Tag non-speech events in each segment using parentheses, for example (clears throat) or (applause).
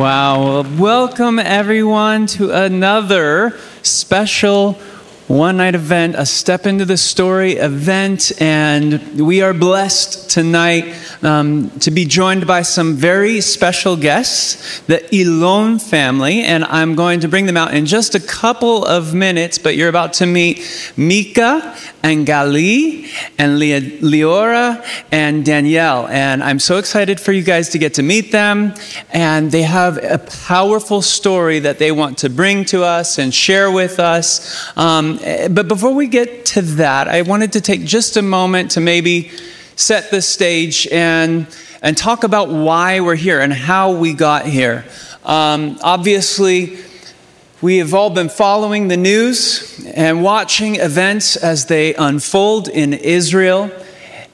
Wow. Welcome, everyone, to another special one night event, a Step into the Story event. And we are blessed tonight um, to be joined by some very special guests, the Elon family. And I'm going to bring them out in just a couple of minutes, but you're about to meet Mika and Gali and Leora and Danielle. And I'm so excited for you guys to get to meet them. And they have a powerful story that they want to bring to us and share with us. Um, but before we get to that, I wanted to take just a moment to maybe set the stage and, and talk about why we're here and how we got here. Um, obviously, we have all been following the news and watching events as they unfold in Israel.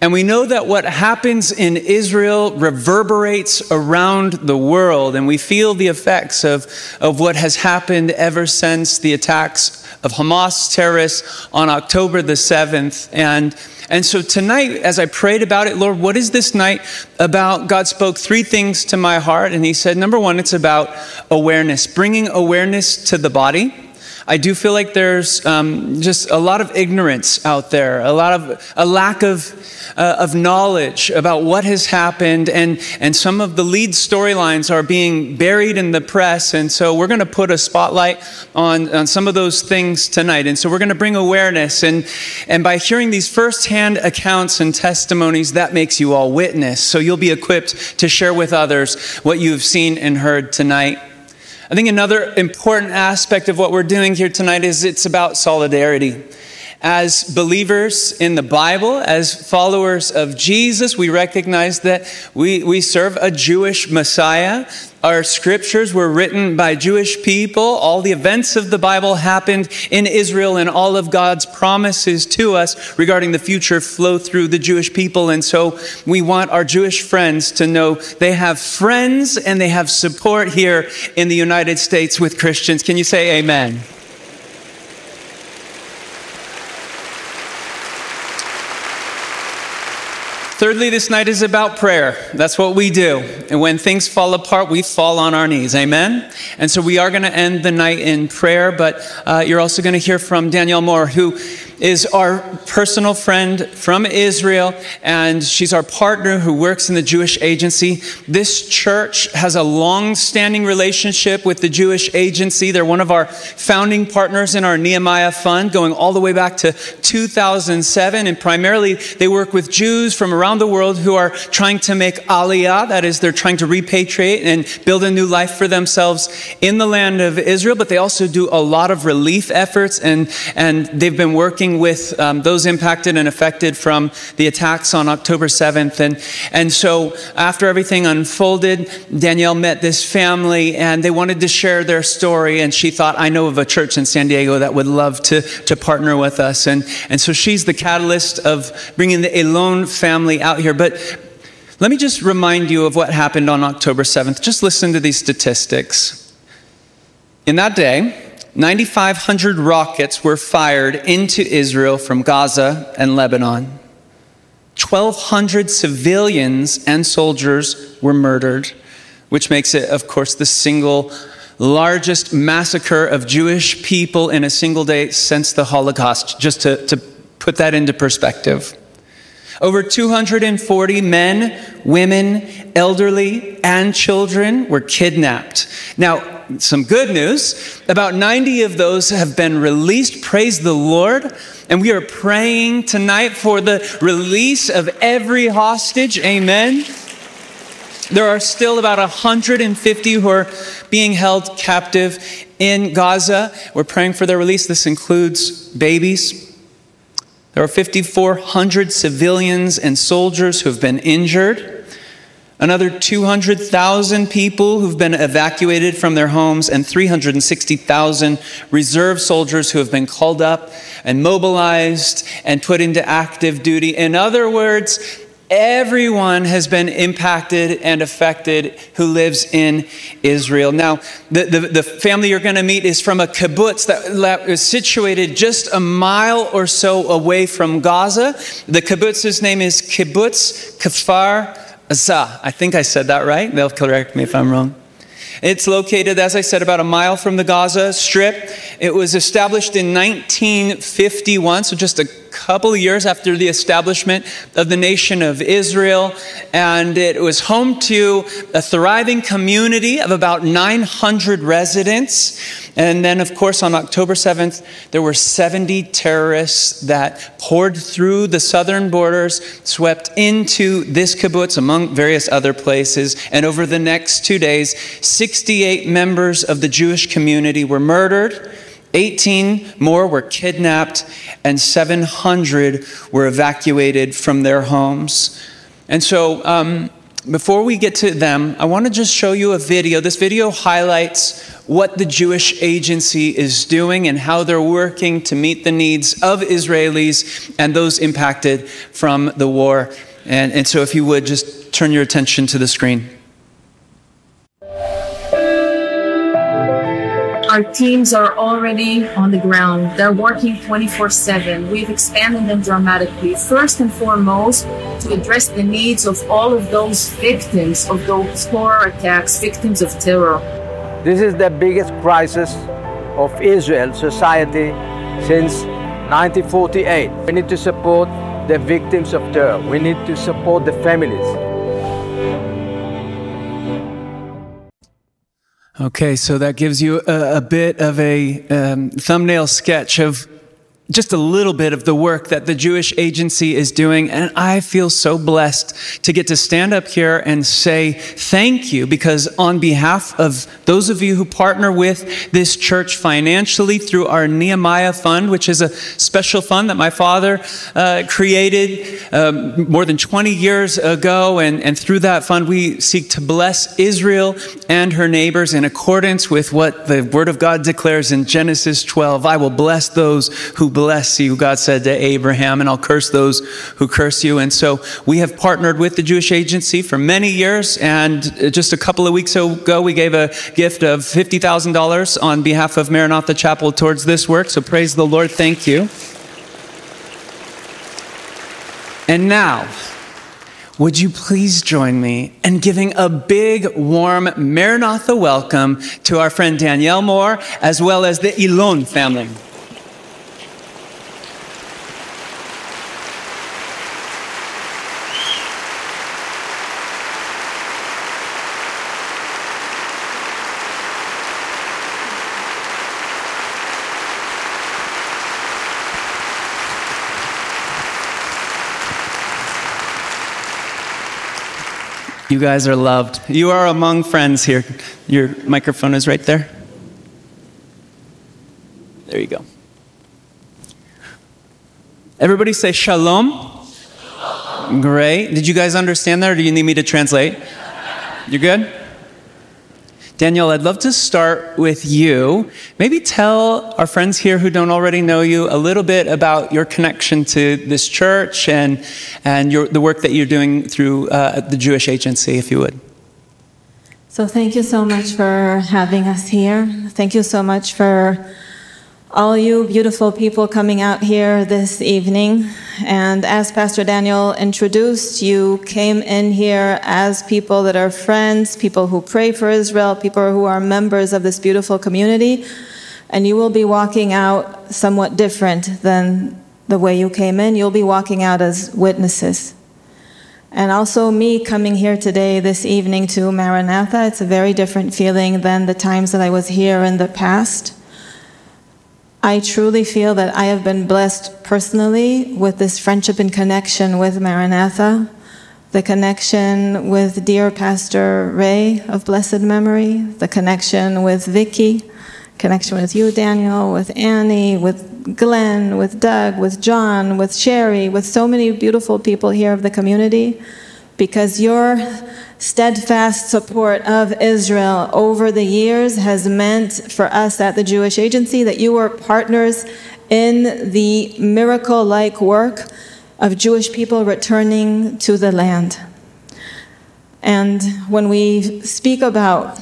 And we know that what happens in Israel reverberates around the world, and we feel the effects of, of what has happened ever since the attacks of Hamas terrorists on October the 7th. And, and so tonight, as I prayed about it, Lord, what is this night about? God spoke three things to my heart, and He said, number one, it's about awareness, bringing awareness to the body. I do feel like there's um, just a lot of ignorance out there, a lot of a lack of, uh, of knowledge about what has happened, and, and some of the lead storylines are being buried in the press. And so we're going to put a spotlight on, on some of those things tonight. And so we're going to bring awareness. And, and by hearing these firsthand accounts and testimonies, that makes you all witness. So you'll be equipped to share with others what you've seen and heard tonight. I think another important aspect of what we're doing here tonight is it's about solidarity. As believers in the Bible, as followers of Jesus, we recognize that we, we serve a Jewish Messiah our scriptures were written by Jewish people. All the events of the Bible happened in Israel, and all of God's promises to us regarding the future flow through the Jewish people. And so we want our Jewish friends to know they have friends and they have support here in the United States with Christians. Can you say amen? Thirdly, this night is about prayer. That's what we do. And when things fall apart, we fall on our knees. Amen? And so we are going to end the night in prayer, but uh, you're also going to hear from Danielle Moore, who is our personal friend from Israel, and she's our partner who works in the Jewish Agency. This church has a long standing relationship with the Jewish Agency. They're one of our founding partners in our Nehemiah Fund, going all the way back to 2007. And primarily, they work with Jews from around the world who are trying to make aliyah, that is, they're trying to repatriate and build a new life for themselves in the land of Israel. But they also do a lot of relief efforts, and, and they've been working working with um, those impacted and affected from the attacks on October 7th. And, and so after everything unfolded, Danielle met this family and they wanted to share their story. And she thought, I know of a church in San Diego that would love to, to partner with us. And, and so she's the catalyst of bringing the Elon family out here. But let me just remind you of what happened on October 7th. Just listen to these statistics. In that day, 9,500 rockets were fired into Israel from Gaza and Lebanon. 1,200 civilians and soldiers were murdered, which makes it, of course, the single largest massacre of Jewish people in a single day since the Holocaust, just to, to put that into perspective. Over 240 men, women, elderly, and children were kidnapped. Now, some good news. About 90 of those have been released. Praise the Lord. And we are praying tonight for the release of every hostage. Amen. There are still about 150 who are being held captive in Gaza. We're praying for their release. This includes babies. There are 5,400 civilians and soldiers who have been injured. Another 200,000 people who've been evacuated from their homes, and 360,000 reserve soldiers who have been called up and mobilized and put into active duty. In other words, everyone has been impacted and affected who lives in Israel. Now, the, the, the family you're going to meet is from a kibbutz that is situated just a mile or so away from Gaza. The kibbutz's name is Kibbutz Kfar Azah. I think I said that right. They'll correct me if I'm wrong. It's located, as I said, about a mile from the Gaza Strip. It was established in 1951, so just a couple of years after the establishment of the nation of Israel. And it was home to a thriving community of about 900 residents. And then, of course, on October 7th, there were 70 terrorists that poured through the southern borders, swept into this kibbutz, among various other places. And over the next two days, 68 members of the Jewish community were murdered. 18 more were kidnapped, and 700 were evacuated from their homes. And so, um, before we get to them, I want to just show you a video. This video highlights what the Jewish Agency is doing and how they're working to meet the needs of Israelis and those impacted from the war. And, and so, if you would, just turn your attention to the screen. Our teams are already on the ground. They're working 24 7. We've expanded them dramatically. First and foremost, to address the needs of all of those victims of those horror attacks, victims of terror. This is the biggest crisis of Israel society since 1948. We need to support the victims of terror. We need to support the families. Okay, so that gives you a, a bit of a um, thumbnail sketch of just a little bit of the work that the Jewish Agency is doing. And I feel so blessed to get to stand up here and say thank you because, on behalf of those of you who partner with this church financially through our Nehemiah Fund, which is a special fund that my father uh, created um, more than 20 years ago, and, and through that fund, we seek to bless Israel and her neighbors in accordance with what the Word of God declares in Genesis 12. I will bless those who bless you, God said to Abraham, and I'll curse those who curse you. And so we have partnered with the Jewish Agency for many years. And just a couple of weeks ago, we gave a gift of $50,000 on behalf of Maranatha Chapel towards this work. So praise the Lord. Thank you. And now, would you please join me in giving a big, warm Maranatha welcome to our friend Danielle Moore, as well as the Ilon family? You guys are loved. You are among friends here. Your microphone is right there. There you go. Everybody say shalom. Great. Did you guys understand that, or do you need me to translate? You good? Danielle, I'd love to start with you. Maybe tell our friends here who don't already know you a little bit about your connection to this church and, and your, the work that you're doing through uh, the Jewish Agency, if you would. So, thank you so much for having us here. Thank you so much for all you beautiful people coming out here this evening. And as Pastor Daniel introduced, you came in here as people that are friends, people who pray for Israel, people who are members of this beautiful community. And you will be walking out somewhat different than the way you came in. You'll be walking out as witnesses. And also, me coming here today, this evening to Maranatha, it's a very different feeling than the times that I was here in the past. I truly feel that I have been blessed personally with this friendship and connection with Maranatha, the connection with dear Pastor Ray of blessed memory, the connection with Vicky, connection with you, Daniel, with Annie, with Glenn, with Doug, with John, with Sherry, with so many beautiful people here of the community, because your steadfast support of Israel over the years has meant for us at the Jewish Agency that you were partners in the miracle like work of Jewish people returning to the land. And when we speak about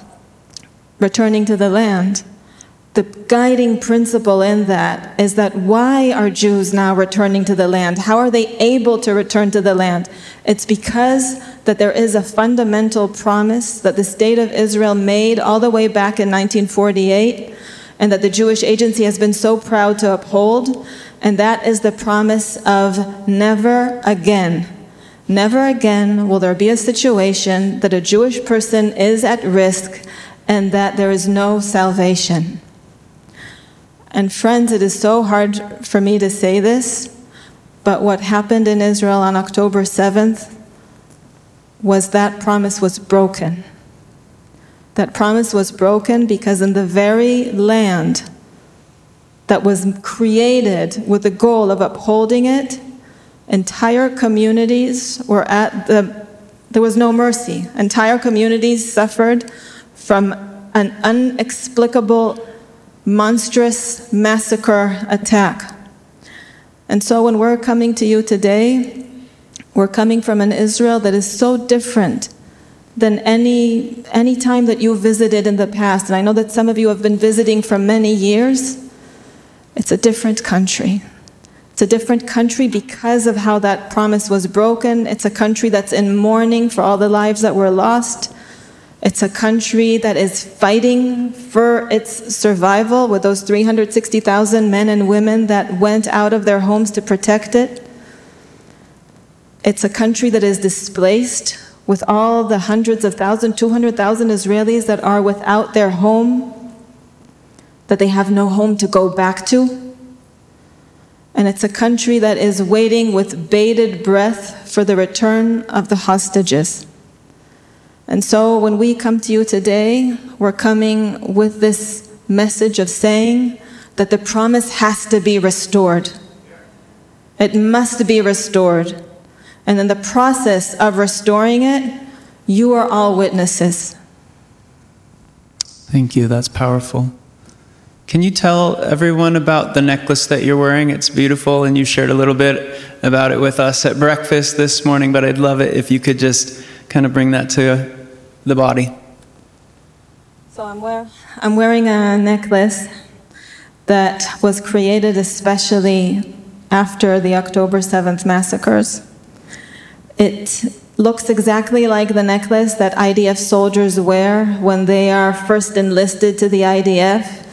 returning to the land, the guiding principle in that is that why are Jews now returning to the land? How are they able to return to the land? It's because that there is a fundamental promise that the state of Israel made all the way back in 1948 and that the Jewish agency has been so proud to uphold, and that is the promise of never again. Never again will there be a situation that a Jewish person is at risk and that there is no salvation. And friends, it is so hard for me to say this, but what happened in Israel on October 7th was that promise was broken. That promise was broken because in the very land that was created with the goal of upholding it, entire communities were at the, there was no mercy. Entire communities suffered from an inexplicable monstrous massacre attack. And so when we're coming to you today, we're coming from an Israel that is so different than any, any time that you visited in the past. And I know that some of you have been visiting for many years. It's a different country. It's a different country because of how that promise was broken. It's a country that's in mourning for all the lives that were lost. It's a country that is fighting for its survival with those 360,000 men and women that went out of their homes to protect it. It's a country that is displaced with all the hundreds of thousands, 200,000 Israelis that are without their home, that they have no home to go back to. And it's a country that is waiting with bated breath for the return of the hostages. And so when we come to you today, we're coming with this message of saying that the promise has to be restored. It must be restored. And in the process of restoring it, you are all witnesses. Thank you. That's powerful. Can you tell everyone about the necklace that you're wearing? It's beautiful, and you shared a little bit about it with us at breakfast this morning, but I'd love it if you could just kind of bring that to the body. So I'm, wear- I'm wearing a necklace that was created especially after the October 7th massacres. It looks exactly like the necklace that IDF soldiers wear when they are first enlisted to the IDF.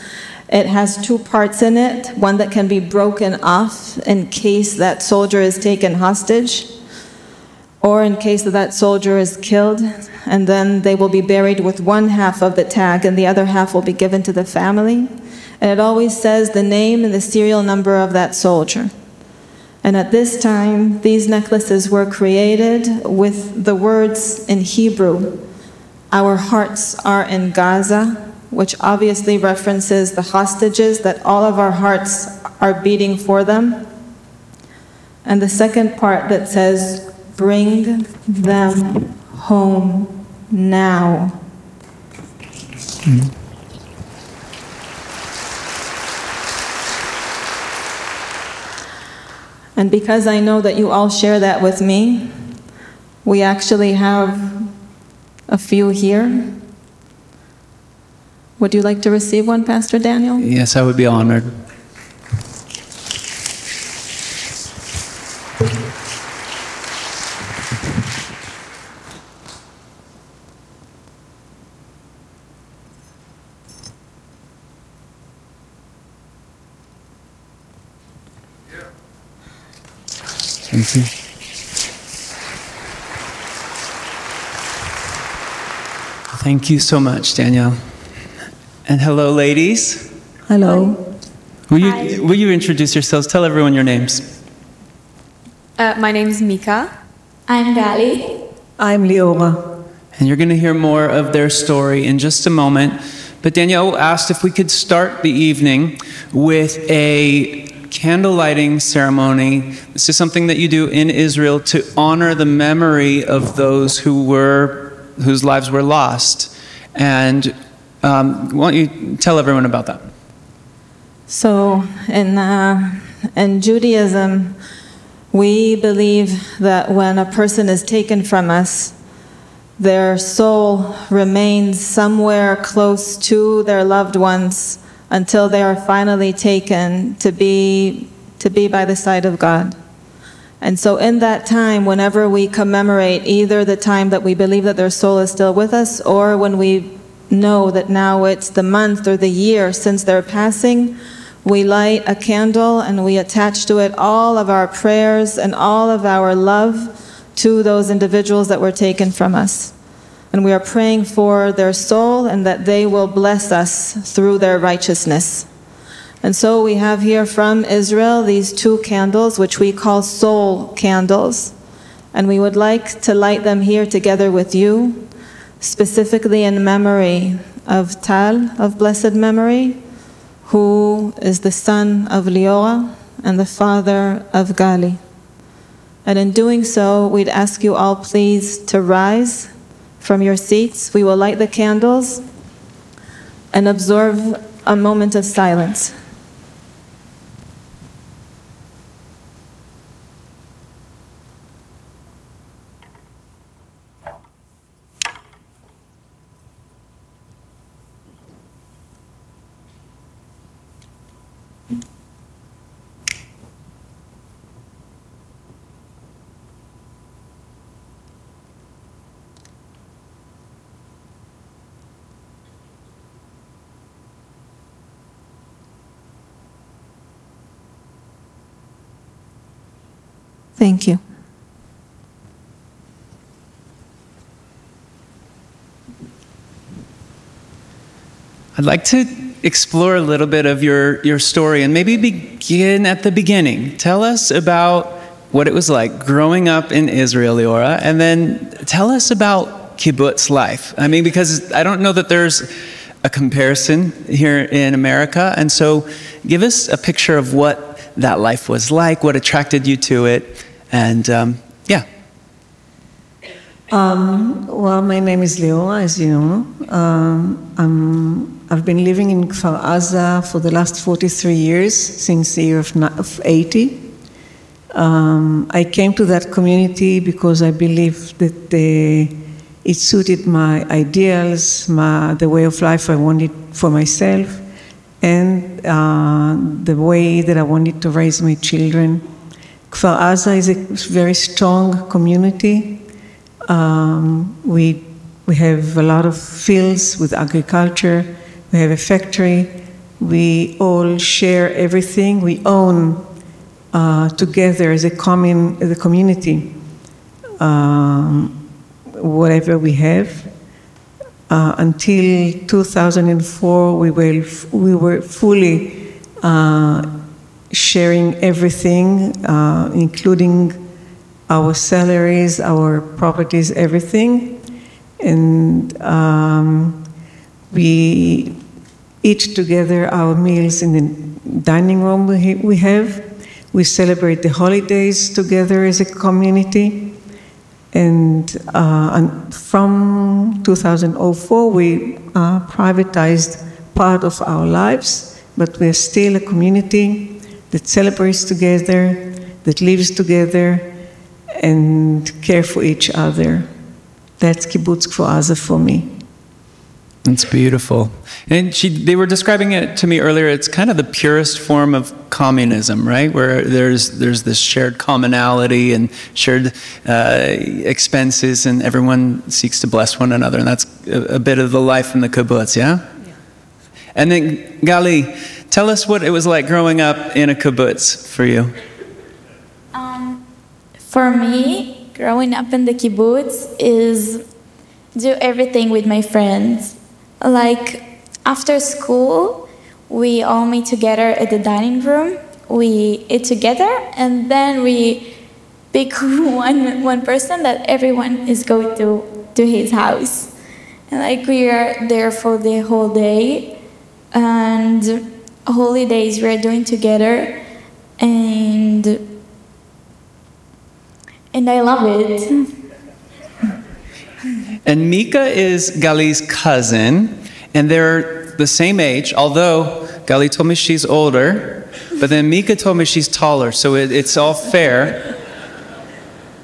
It has two parts in it, one that can be broken off in case that soldier is taken hostage, or in case that that soldier is killed, and then they will be buried with one half of the tag and the other half will be given to the family. And it always says the name and the serial number of that soldier. And at this time, these necklaces were created with the words in Hebrew Our hearts are in Gaza, which obviously references the hostages, that all of our hearts are beating for them. And the second part that says, Bring them home now. Hmm. And because I know that you all share that with me, we actually have a few here. Would you like to receive one, Pastor Daniel? Yes, I would be honored. Thank you. Thank you so much, Danielle. And hello, ladies. Hello. Will you, will you introduce yourselves? Tell everyone your names. Uh, my name is Mika. I'm Gali. I'm Leora. And you're going to hear more of their story in just a moment. But Danielle asked if we could start the evening with a candle lighting ceremony. This is something that you do in Israel to honor the memory of those who were whose lives were lost. And um, why don't you tell everyone about that? So, in, uh, in Judaism, we believe that when a person is taken from us, their soul remains somewhere close to their loved ones until they are finally taken to be, to be by the side of God. And so, in that time, whenever we commemorate either the time that we believe that their soul is still with us, or when we know that now it's the month or the year since their passing, we light a candle and we attach to it all of our prayers and all of our love to those individuals that were taken from us. And we are praying for their soul and that they will bless us through their righteousness. And so we have here from Israel these two candles, which we call soul candles. And we would like to light them here together with you, specifically in memory of Tal, of blessed memory, who is the son of Leora and the father of Gali. And in doing so, we'd ask you all please to rise from your seats. We will light the candles and observe a moment of silence. Thank you. I'd like to explore a little bit of your, your story and maybe begin at the beginning. Tell us about what it was like growing up in Israel, Leora, and then tell us about kibbutz life. I mean, because I don't know that there's a comparison here in America, and so give us a picture of what that life was like, what attracted you to it, and um, yeah. Um, well, my name is Leora, as you know. Um, i have been living in Kfar Aza for the last 43 years, since the year of, of 80. Um, I came to that community because I believe that the, it suited my ideals, my, the way of life I wanted for myself, and uh, the way that I wanted to raise my children. Kfar Aza is a very strong community. Um, we, we have a lot of fields with agriculture. We have a factory. We all share everything. We own uh, together as a common as a community um, whatever we have. Uh, until 2004, we were we were fully uh, sharing everything, uh, including our salaries, our properties, everything. And um, we eat together our meals in the dining room we, have. We celebrate the holidays together as a community. And, uh, and from 2004, we uh, privatized part of our lives, but we're still a community that celebrates together, that lives together, and care for each other. That's kibbutz Kfar Aza for me. That's beautiful. And she, they were describing it to me earlier. It's kind of the purest form of communism, right? Where there's there's this shared commonality and shared uh, expenses, and everyone seeks to bless one another. And that's a, a bit of the life in the kibbutz, yeah. yeah. And then Gali, Tell us what it was like growing up in a kibbutz for you. Um, for me, growing up in the kibbutz is do everything with my friends. Like after school, we all meet together at the dining room. We eat together, and then we pick (laughs) one one person that everyone is going to to his house. And like we are there for the whole day, and holidays we're doing together and and I love it. (laughs) And Mika is Gali's cousin, and they're the same age, although Gali told me she's older, but then Mika told me she's taller, so it, it's all fair.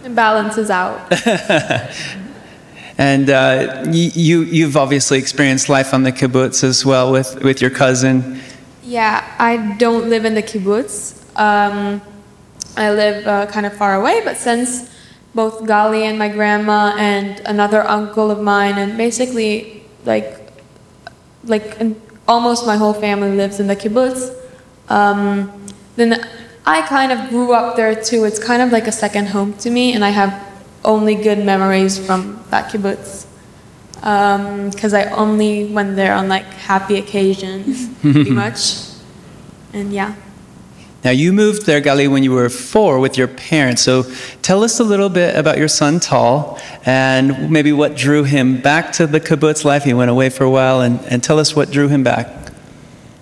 It balances out. (laughs) and uh, you, you've obviously experienced life on the kibbutz as well with, with your cousin. Yeah, I don't live in the kibbutz. Um, I live uh, kind of far away, but since both Gali and my grandma and another uncle of mine, and basically like like almost my whole family lives in the kibbutz, um, then I kind of grew up there too. It's kind of like a second home to me, and I have only good memories from that kibbutz. Um, because I only went there on like happy occasions, (laughs) pretty much. And yeah. Now, you moved there, Gali, when you were four with your parents. So tell us a little bit about your son, Tal, and maybe what drew him back to the kibbutz life. He went away for a while, and, and tell us what drew him back.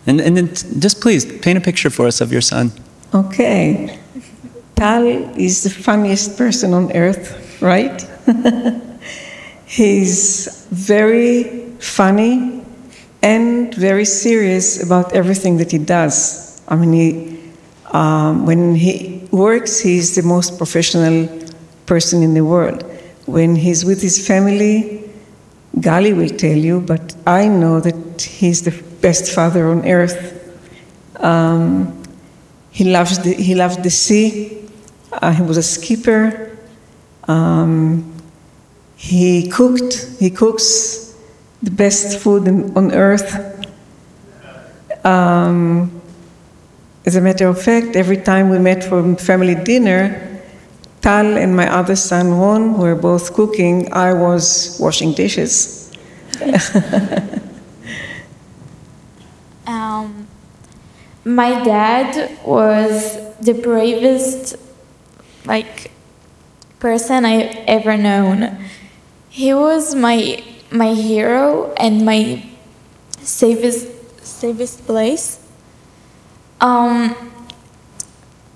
And, and then just please paint a picture for us of your son. Okay. Tal is the funniest person on earth, right? (laughs) He's very funny and very serious about everything that he does. I mean, he, um, when he works, he's the most professional person in the world. When he's with his family, Gali will tell you, but I know that he's the best father on earth. Um, he loves the, he loved the sea. Uh, he was a skipper. Um, he cooked. He cooks the best food on earth. Um, as a matter of fact, every time we met for family dinner, Tal and my other son Ron were both cooking. I was washing dishes. (laughs) Um, my dad was the bravest, like, person I ever known. He was my my hero and my safest safest place. Um,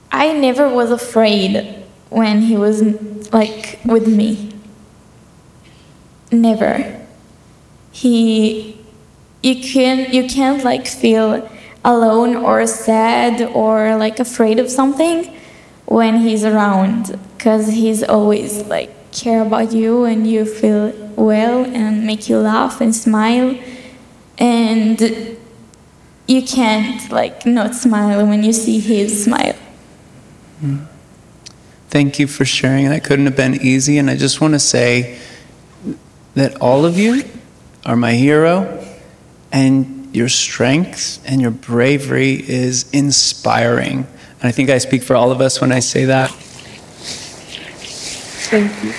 I never was afraid when he was like with me. Never. He you can you can't like feel alone or sad or like afraid of something when he's around because he's always like care about you and you feel well and make you laugh and smile and you can't like not smile when you see his smile hmm. Thank you for sharing. That couldn't have been easy. And I just want to say that all of you are my hero, and your strength and your bravery is inspiring. And I think I speak for all of us when I say that. Thank you.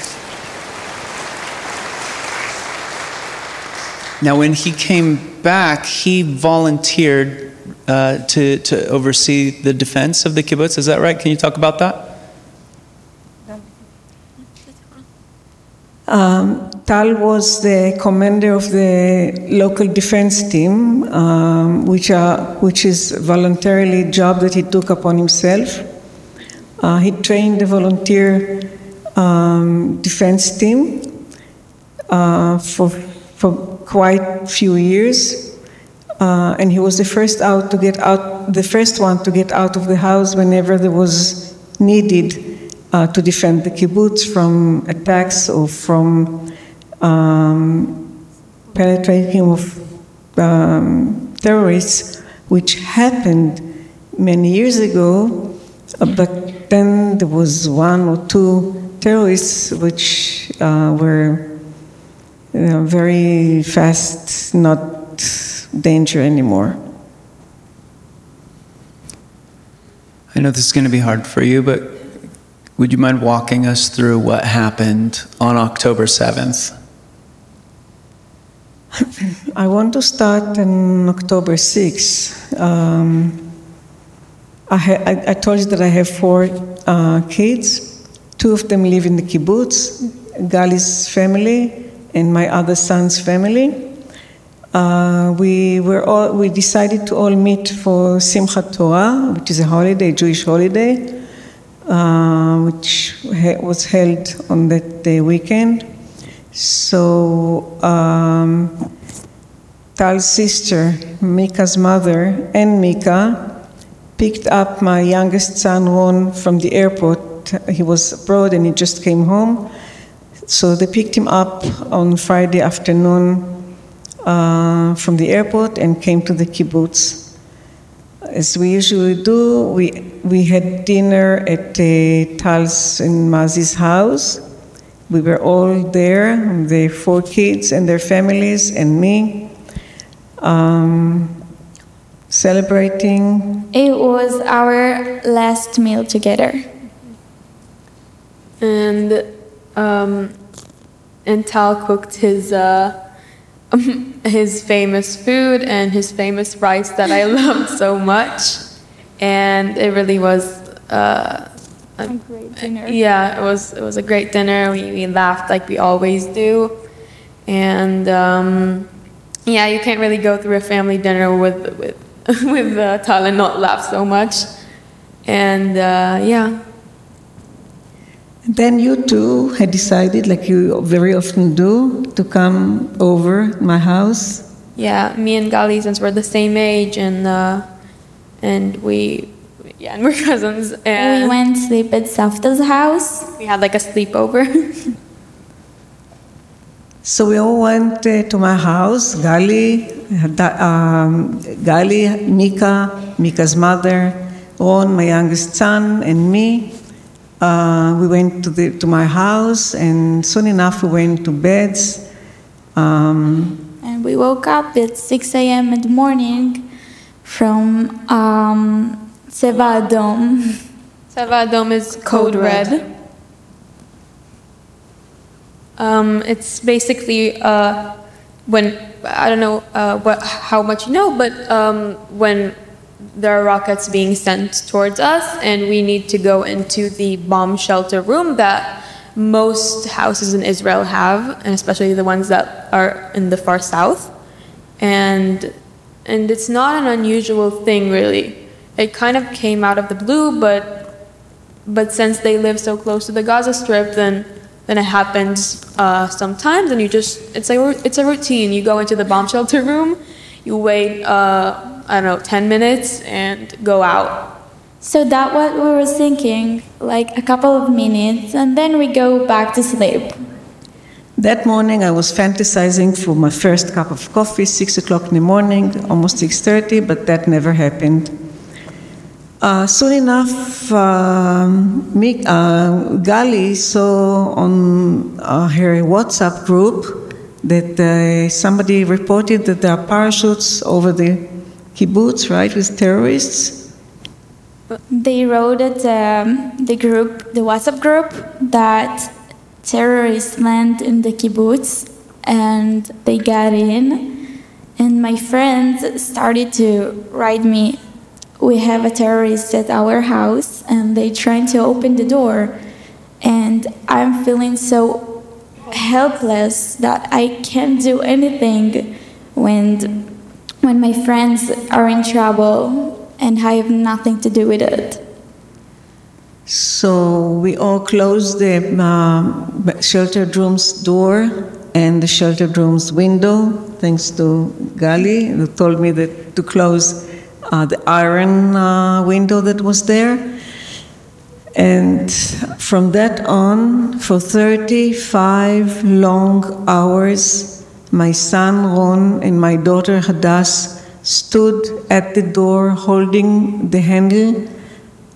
Now, when he came back, he volunteered uh, to, to oversee the defense of the kibbutz. Is that right? Can you talk about that? Um, Tal was the commander of the local defense team, um, which, are, which is voluntarily job that he took upon himself. Uh, he trained the volunteer um, defense team uh, for, for quite few years. Uh, and he was the first out to get out, the first one to get out of the house whenever there was needed uh, to defend the kibbutz from attacks or from um, penetrating of um, terrorists, which happened many years ago. Uh, but then there was one or two terrorists which uh, were you know, very fast, not danger anymore. I know this is going to be hard for you, but would you mind walking us through what happened on October 7th? I want to start on October 6th. Um, I, I, told you that I have four uh, kids. Two of them live in the kibbutz, Gali's family and my other son's family. Uh, we were all, we decided to all meet for Simchat Torah, which is a holiday, Jewish holiday, uh, which was held on that day weekend. So um, Tal's sister, Mika's mother, and Mika picked up my youngest son Ron from the airport. He was abroad and he just came home. So they picked him up on Friday afternoon uh, from the airport and came to the kibbutz. as we usually do, we, we had dinner at uh, Tal's and Mazi's house. We were all there, the four kids and their families, and me, um, celebrating. It was our last meal together. And um, and Tal cooked his uh, (laughs) his famous food and his famous rice that I (laughs) loved so much, and it really was. Uh, a great dinner. Yeah, it was. It was a great dinner. We, we laughed like we always do, and um, yeah, you can't really go through a family dinner with with (laughs) with uh, Tal and not laugh so much, and uh, yeah. Then you two had decided, like you very often do, to come over my house. Yeah, me and Gali, since we're the same age, and uh, and we, yeah, and we're (laughs) cousins, and we went to sleep at Safta's house. we had like a sleepover. (laughs) So we all went uh, to my house, Gali, um, Gali, Mika, Mika's mother, Ron, my youngest son, and me. Uh, we went to, the, to my house, and soon enough we went to beds. Um, And we woke up at 6 a.m. in the morning from um, Tzeva Adom. (laughs) Tzeva Adom is code, Code red. red. Um, it's basically uh, when I don't know uh, what how much you know, but um, when there are rockets being sent towards us, and we need to go into the bomb shelter room that most houses in Israel have, and especially the ones that are in the far south, and and it's not an unusual thing really. It kind of came out of the blue, but but since they live so close to the Gaza Strip, then then it happens uh, sometimes, and you just it's a it's a routine. You go into the bomb shelter room, you wait uh, I don't know ten minutes, and go out. So that what we were thinking, like a couple of minutes, and then we go back to sleep. that morning I was fantasizing for my first cup of coffee, six o'clock in the morning, almost six thirty, but that never happened. Uh, soon enough, um, me, uh, Gali saw on uh, her WhatsApp group that uh, somebody reported that there are parachutes over the kibbutz, right, with terrorists. They wrote at um, the group, the WhatsApp group, that terrorists land in the kibbutz, and they got in. And my friends started to write me, "We have a terrorist at our house, and they trying to open the door." And I'm feeling so helpless that I can't do anything when when my friends are in trouble and I have nothing to do with it. So we all closed the um, sheltered room's door and the sheltered room's window, thanks to Gali, who told me that to close uh, the iron uh, window that was there. And from that on, for 35 long hours, my son Ron and my daughter Hadass stood at the door holding the handle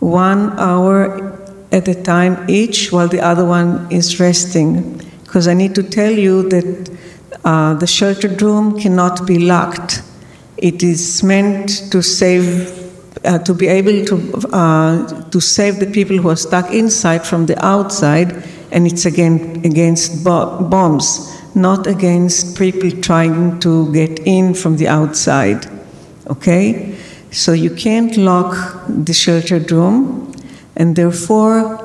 one hour at a time each while the other one is resting. Because I need to tell you that uh, the sheltered room cannot be locked. It is meant to save, uh, to be able to, uh, to save the people who are stuck inside from the outside, and it's again against bo- bombs, not against people trying to get in from the outside. Okay? So you can't lock the sheltered room, and therefore,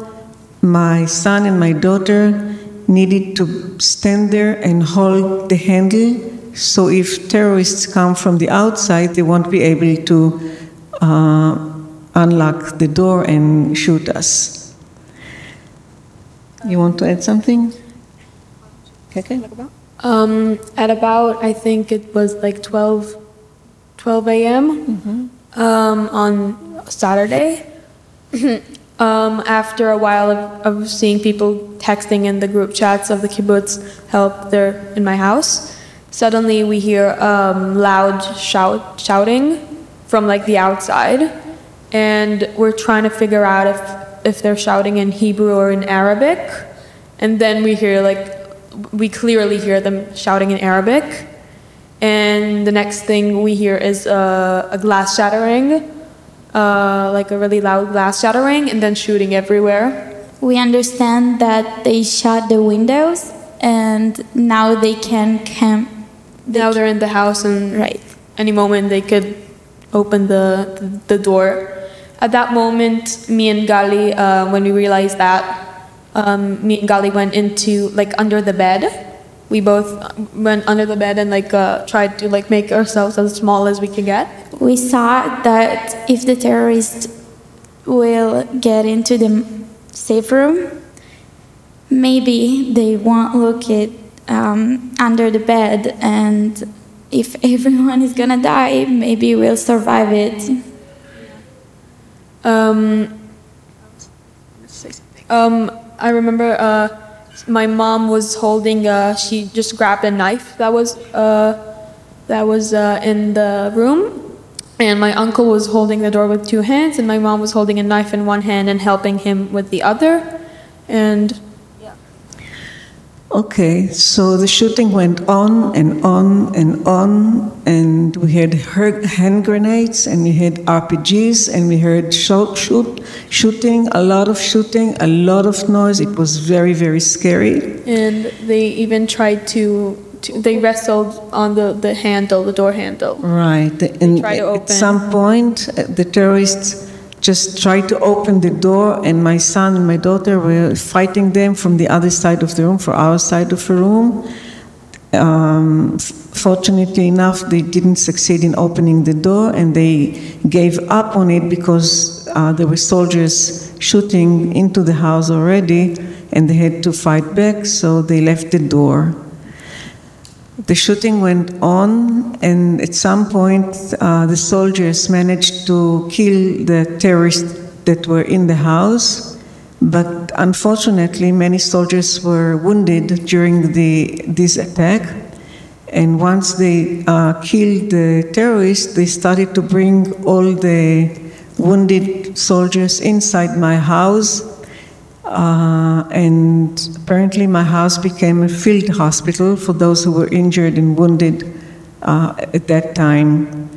my son and my daughter needed to stand there and hold the handle so if terrorists come from the outside, they won't be able to uh, unlock the door and shoot us. You want to add something? Okay. Um, at about I think it was like 12, 12 a.m. Um, on Saturday. um, after a while of, of seeing people texting in the group chats of the kibbutz help they're in my house, suddenly we hear um, loud shout shouting from like the outside, and we're trying to figure out if if they're shouting in Hebrew or in Arabic, and then we hear like we clearly hear them shouting in Arabic, and the next thing we hear is uh, a glass shattering, uh, like a really loud glass shattering, and then shooting everywhere. We understand that they shut the windows and now they can come. Now they're in the house, and Right. any moment they could open the, the, the door. At that moment, me and Gali, uh, when we realized that, um, me and Gali went into like under the bed. We both went under the bed and like uh, tried to like make ourselves as small as we could get. We saw that if the terrorists will get into the safe room, maybe they won't look it um, under the bed, and if (laughs) everyone is gonna die, maybe we'll survive it. Um, um, I remember uh, my mom was holding. Uh, she just grabbed a knife that was uh, that was uh, in the room, and my uncle was holding the door with two hands, and my mom was holding a knife in one hand and helping him with the other, and Okay, so the shooting went on and on and on, and we had hand grenades, and we had RPGs, and we heard shoot, shoot, shooting, a lot of shooting, a lot of noise. It was very, very scary. and they even tried to, to they wrestled on the, the handle, the door handle. Right, and at some point, uh, the terrorists just tried to open the door, and my son and my daughter were fighting them from the other side of the room, for our side of the room. Um, fortunately enough, they didn't succeed in opening the door, and they gave up on it because uh, there were soldiers shooting into the house already, and they had to fight back, so they left the door. The shooting went on, and at some point, uh, the soldiers managed to kill the terrorists that were in the house. But unfortunately, many soldiers were wounded during the, this attack. And once they uh, killed the terrorists, they started to bring all the wounded soldiers inside my house. Uh, and apparently, my house became a field hospital for those who were injured and wounded uh, at that time.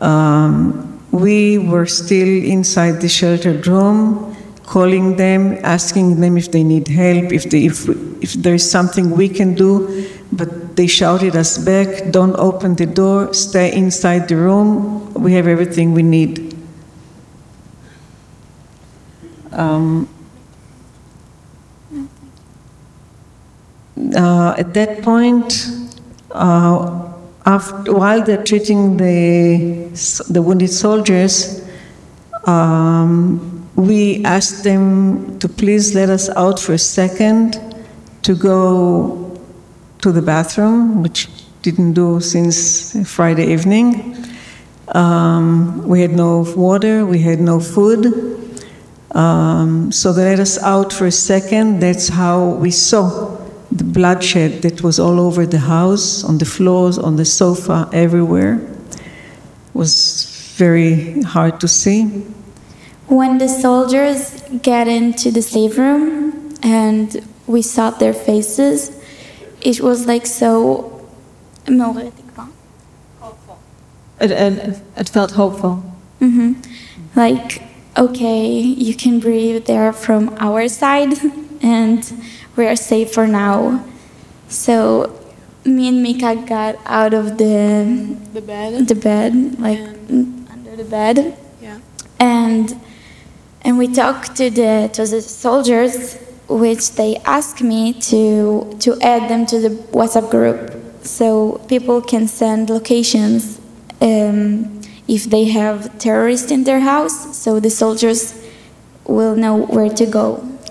Um, we were still inside the sheltered room, calling them, asking them if they need help, if, they, if, if there's something we can do. But they shouted us back don't open the door, stay inside the room, we have everything we need. Um, at that point, uh, after, while they're treating the, the wounded soldiers, um, we asked them to please let us out for a second to go to the bathroom, which didn't do since Friday evening. Um, we had no water, we had no food. Um, so they let us out for a second. That's how we saw the bloodshed that was all over the house, on the floors, on the sofa, everywhere. It was very hard to see. When the soldiers get into the safe room and we saw their faces, it was like so. It, it, it felt hopeful. hmm Like, okay, you can breathe there from our side, and we are safe for now. So, me and Mika got out of the The bed. the bed, like And- under the bed, Yeah. and and we talked to the to the soldiers, which they asked me to to add them to the WhatsApp group, so people can send locations um, if they have terrorists in their house, so the soldiers will know where to go.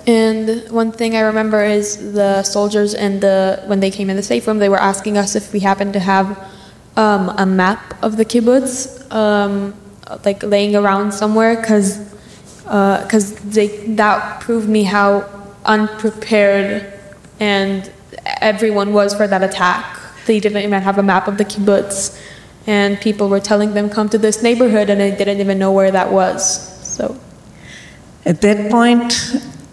And one thing I remember is the soldiers and the when they came in the safe room, they were asking us if we happened to have um, a map of the kibbutz, um, like laying around somewhere, because because they that proved me how unprepared and everyone was for that attack. They didn't even have a map of the kibbutz, and people were telling them come to this neighborhood, and they didn't even know where that was. So At that point,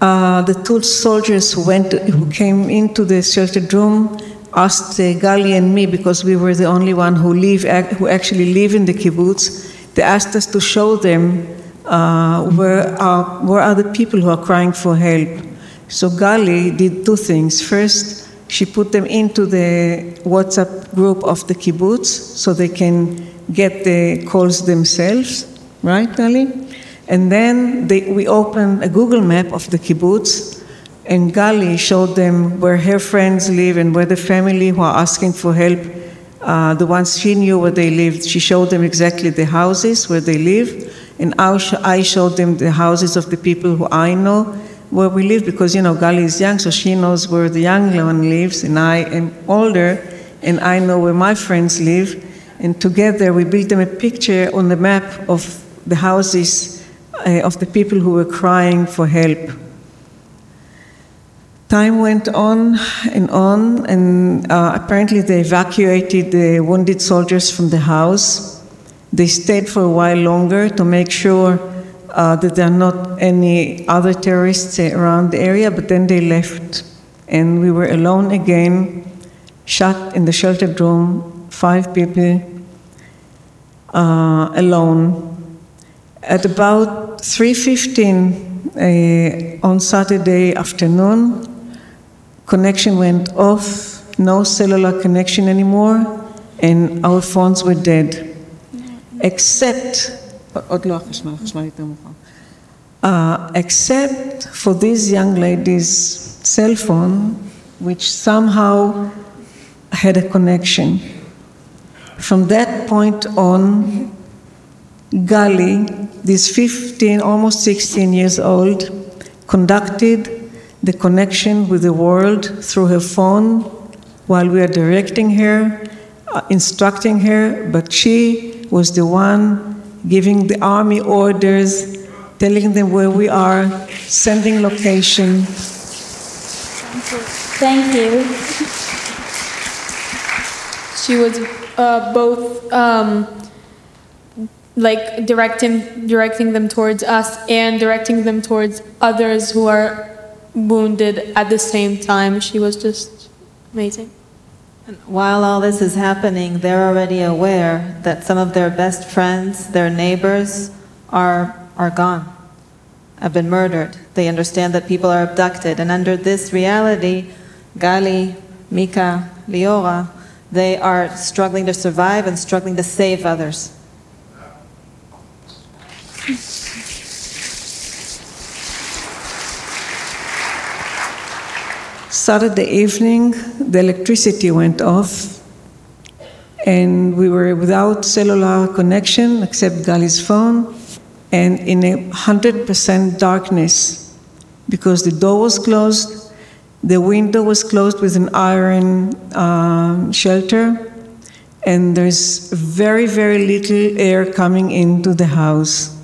uh, the two soldiers who went, who came into the sheltered room, asked uh, Gali and me because we were the only one who live, who actually live in the kibbutz. They asked us to show them uh, where are where are the people who are crying for help. So Gali did two things. First, she put them into the WhatsApp group of the kibbutz so they can get the calls themselves, right, Gali? And then they, we opened a Google map of the kibbutz, and Gali showed them where her friends live and where the family who are asking for help, uh, the ones she knew where they lived, she showed them exactly the houses where they live. And I showed them the houses of the people who I know where we live because, you know, Gali is young, so she knows where the young one lives, and I am older, and I know where my friends live. And together we built them a picture on the map of the houses of the people who were crying for help. Time went on and on, and uh, apparently they evacuated the wounded soldiers from the house. They stayed for a while longer to make sure uh, that there are not any other terrorists around the area, but then they left. And we were alone again, shut in the sheltered room, five people uh, alone. At about 3.15 uh, eh, on Saturday afternoon, connection went off, no cellular connection anymore, and our phones were dead. Except, uh, except for this young lady's cell phone, which somehow had a connection. From that point on, Gali, this 15, almost 16 years old, conducted the connection with the world through her phone while we are directing her, uh, instructing her, but she was the one giving the army orders, telling them where we are, sending location. Thank you. she was uh, both um, like directing directing them towards us and directing them towards others who are wounded at the same time. She was just amazing. And while all this is happening, they're already aware that some of their best friends, their neighbors, are, are gone, have been murdered. They understand that people are abducted. And under this reality, Gali, Mika, Liora, they are struggling to survive and struggling to save others. Saturday evening, the electricity went off, and we were without cellular connection except Gali's phone, and in a 100% darkness because the door was closed, the window was closed with an iron um, shelter, and there's very, very little air coming into the house.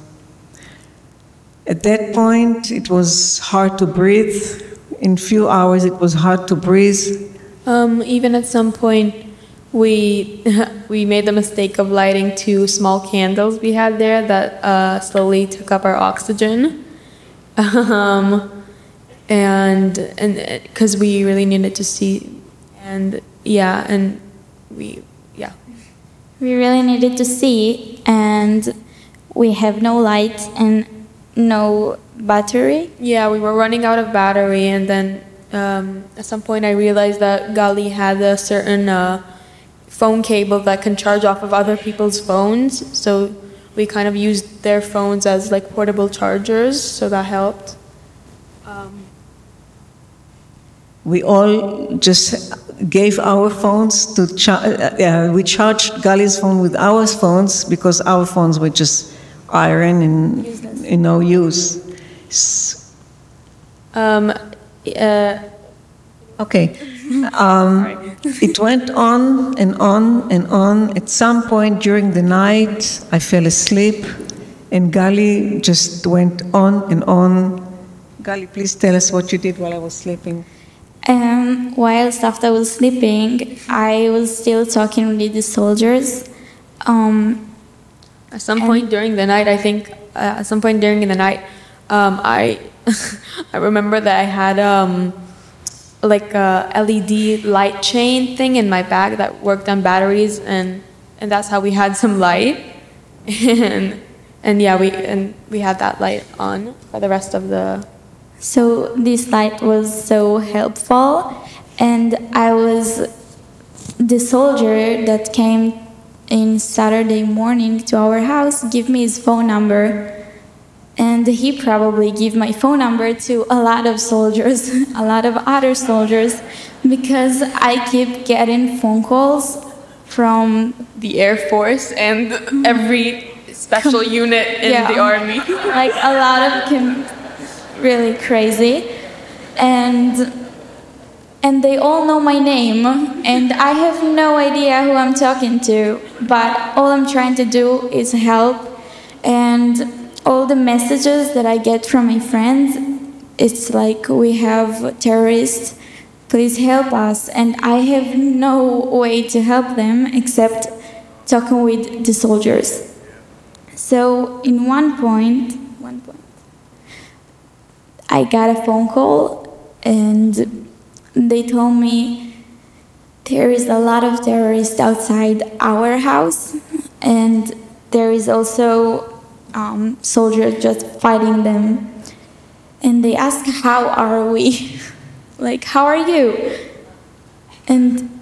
At that point, it was hard to breathe. In few hours, it was hard to breathe. Um, even at some point, we (laughs) we made the mistake of lighting two small candles we had there that uh, slowly took up our oxygen, (laughs) um, and and because we really needed to see, and yeah, and we yeah. We really needed to see, and we have no light and no battery. Yeah, we were running out of battery, and then um, at some point I realized that Gali had a certain uh, phone cable that can charge off of other people's phones. So we kind of used their phones as like portable chargers, so that helped. Um, We all just gave our phones to char- uh, uh, we charged Gali's phone with our phones because our phones were just iron and in no use. Um, uh, Okay. Um, it went on and on and on. At some point during the night, I fell asleep, and Gali just went on and on. Gali, please tell us what you did while I was sleeping. Um, whilst after I was sleeping, I was still talking with the soldiers. Um, At some point during the night, I think, at some point during the night, um, I, (laughs) I remember that I had um, like a LED light chain thing in my bag that worked on batteries, and and that's how we had some light, (laughs) and and yeah, we and we had that light on for the rest of the. So this light was so helpful, and I was the soldier that came in Saturday morning to our house give me his phone number. And he probably gave my phone number to a lot of soldiers, (laughs) a lot of other soldiers, because I keep getting phone calls from The Air Force and mm-hmm. every special (laughs) unit in Yeah. the army. like a lot of (laughs) really crazy and and they all know my name and i have no idea who i'm talking to but all i'm trying to do is help. And all the messages that i get from my friends it's like we have terrorists please help us. And i have no way to help them except talking with the soldiers. So in one point, one point, I got a phone call and they told me there is a lot of terrorists outside our house and there is also um, soldiers just fighting them. And they ask, how are we? (laughs) like, how are you? And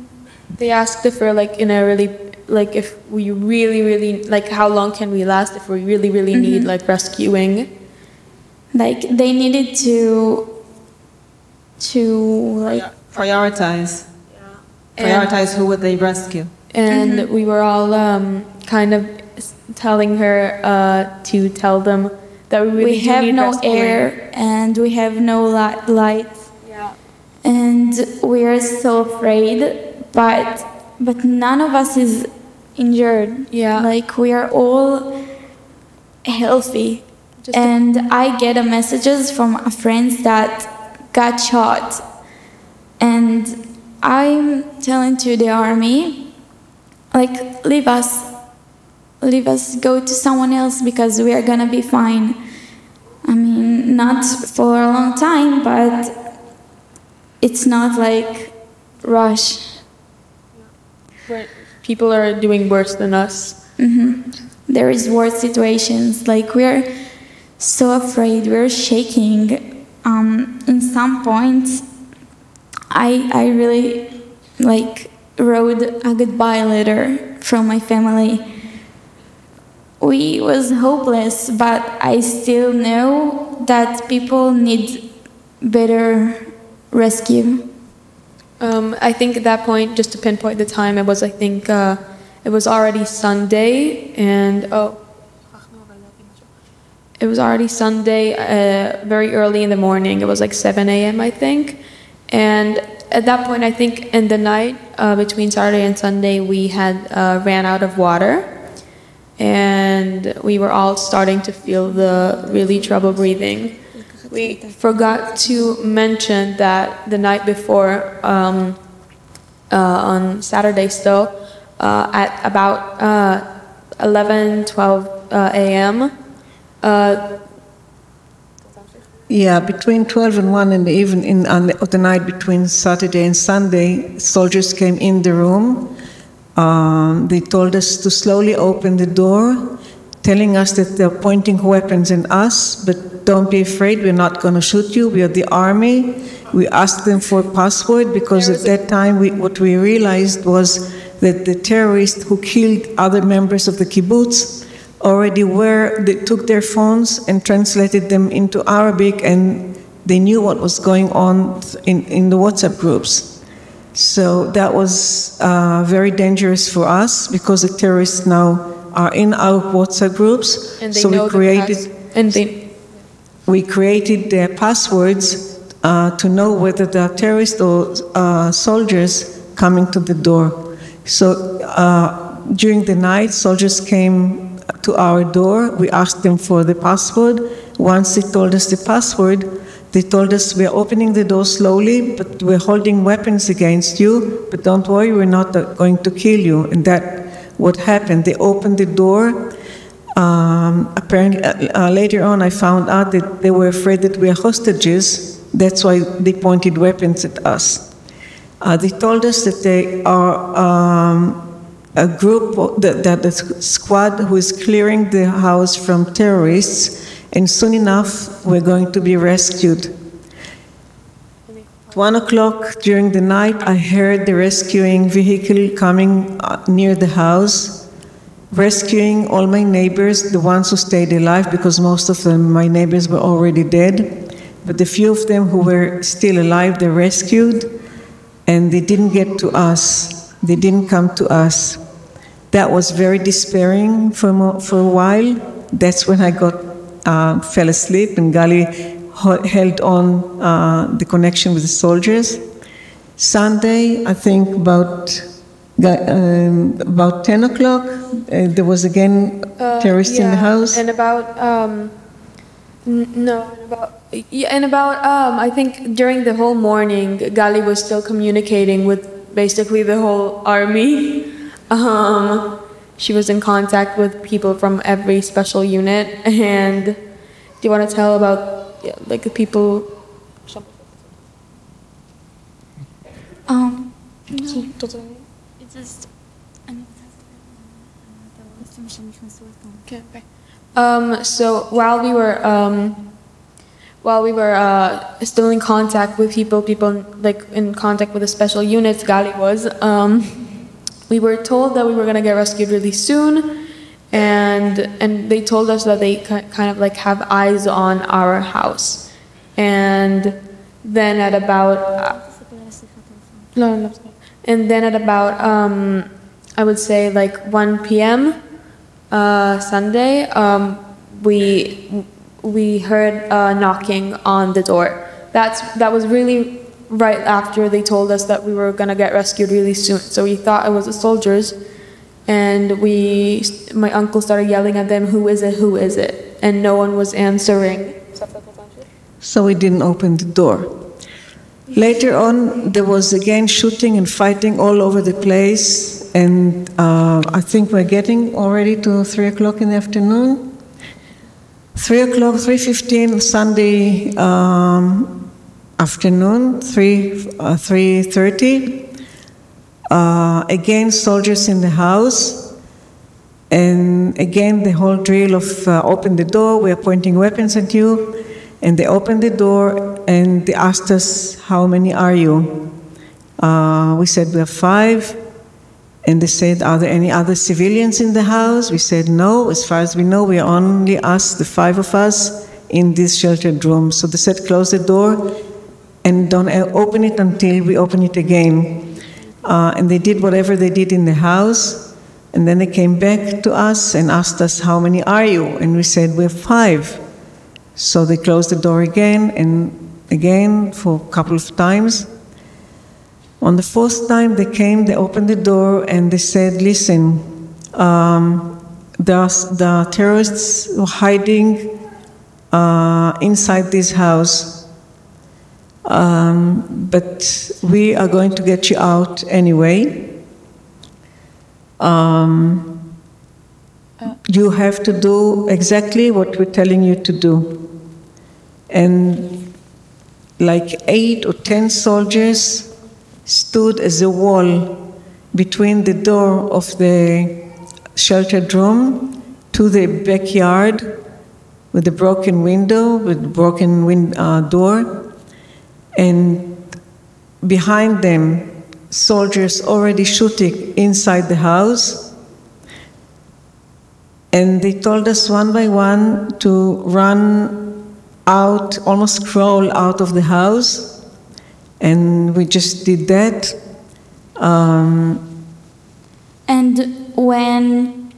They asked if we're like in a really like if we really really like how long can we last if we really really need like rescuing. like they needed to to like prioritize. And- Prioritize who would they rescue. and we were all um, kind of telling her uh, to tell them that we really we have need no rescuing. air and we have no li- light Yeah. and we are so afraid but but none of us is injured Yeah. like we are all healthy Just and i get a messages from a friends that got shot. And i'm telling to the army like leave us leave us go to someone else because we are gonna be fine. I mean not for a long time but it's not like rush. Where people are doing worse than us. Mm-hmm. there is worse situations. Like we're so afraid. We're shaking um, in some points i i really like wrote a goodbye letter from my family. We was hopeless but i still know that people need better rescue. Um, I think at that point, just to pinpoint the time, it was I think uh, it was already Sunday, and oh, it was already Sunday, uh, very early in the morning. It was like 7 a.m. I think, and at that point, I think in the night uh, between Saturday and Sunday, we had uh, ran out of water, and we were all starting to feel the really trouble breathing. We forgot to mention that the night before, um, uh, on Saturday still, uh, at about uh, 11, 12 uh, a.m., uh, Yeah, between 12 and 1 in the evening, in, on the, the night between Saturday and Sunday, soldiers came in the room. Um, they told us to slowly open the door, telling us that they're pointing weapons at us, but don't be afraid, we're not going to shoot you, we are the army. We asked them for a password because at that time we, what we realized was that the terrorists who killed other members of the kibbutz already were, they took their phones and translated them into Arabic, and they knew what was going on in, in the WhatsApp groups. So that was uh, very dangerous for us because the terrorists now are in our WhatsApp groups. and they so know we the created pass- and they we created their passwords uh, to know whether are terrorists or uh, soldiers coming to the door. So uh, during the night, soldiers came to our door. We asked them for the password. Once they told us the password, they told us we're opening the door slowly, but we're holding weapons against you. But don't worry, we're not uh, going to kill you. And that what happened. They opened the door. Um, apparently, uh, uh, later on, I found out that they were afraid that we are hostages. That's why they pointed weapons at us. Uh, they told us that they are um, a group, that, that the squad who is clearing the house from terrorists, and soon enough we're going to be rescued. One o'clock during the night, I heard the rescuing vehicle coming uh, near the house, rescuing all my neighbors, the ones who stayed alive, because most of them, my neighbors, were already dead. But the few of them who were still alive, they rescued, and they didn't get to us. They didn't come to us. That was very despairing for, mo- for a while. That's when I got uh, fell asleep, and Gali held on uh, the connection with the soldiers. Sunday, I think about um, about 10 o'clock, uh, there was again Uh, terrorists in the house. And about um, n- no, and about yeah, and about um, I think during the whole morning, Gali was still communicating with basically the whole army. (laughs) Um, she was in contact with people from every special unit. And do you want to tell about yeah, like the people? Um, it's just. Okay, okay. Um, so while we were um, while we were uh, still in contact with people, people like in contact with the special units, Gali was. Um, we were told that we were gonna get rescued really soon, and and they told us that they kind of like have eyes on our house, and then at about no. And then at about, um, I would say like 1 p.m. Uh, Sunday, um, we we heard uh, knocking on the door. That's that was really right after they told us that we were gonna get rescued really soon. So we thought it was the soldiers, and we my uncle started yelling at them, "Who is it? Who is it?" And no one was answering. so we didn't open the door. Later on, there was again shooting and fighting all over the place, and uh, I think we're getting already to three o'clock in the afternoon. Three o'clock, three fifteen Sunday um, afternoon, three uh, three thirty. Uh, again, soldiers in the house. And again, the whole drill of uh, open the door, we are pointing weapons at you. And they opened the door and they asked us, How many are you? Uh, we said, We are five. And they said, Are there any other civilians in the house? We said, No. As far as we know, we are only us, the five of us, in this sheltered room. So they said, Close the door and don't open it until we open it again. Uh, and they did whatever they did in the house. And then they came back to us and asked us, How many are you? And we said, We're five. So they closed the door again and again for a couple of times. On the fourth time they came, they opened the door and they said, Listen, um, the, the terrorists were hiding uh, inside this house, um, but we are going to get you out anyway. Um, you have to do exactly what we're telling you to do. And like eight or ten soldiers stood as a wall between the door of the sheltered room to the backyard with a broken window, with broken win- uh, door. And behind them, soldiers already shooting inside the house. And they told us one by one to run out, almost crawl out of the house. And we just did that. Um, And when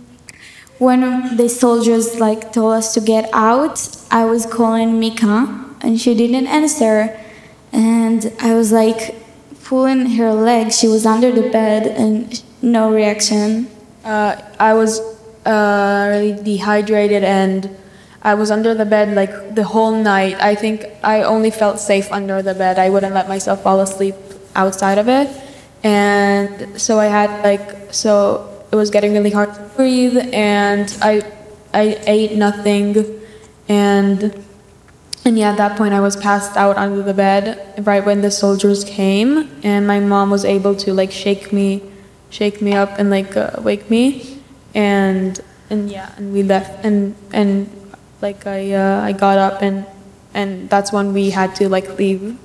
when the soldiers like told us to get out, I was calling Mika and she didn't answer. And I was like pulling her leg. She was under the bed and no reaction. Uh, I was uh, really dehydrated and I was under the bed like the whole night. I think I only felt safe under the bed. I wouldn't let myself fall asleep outside of it. And so I had like, so it was getting really hard to breathe, and I I ate nothing, and and yeah, at that point I was passed out under the bed right when the soldiers came, and my mom was able to like shake me, shake me up and like uh, wake me, and and yeah, and we left, and and like I uh, I got up and and that's when we had to like leave.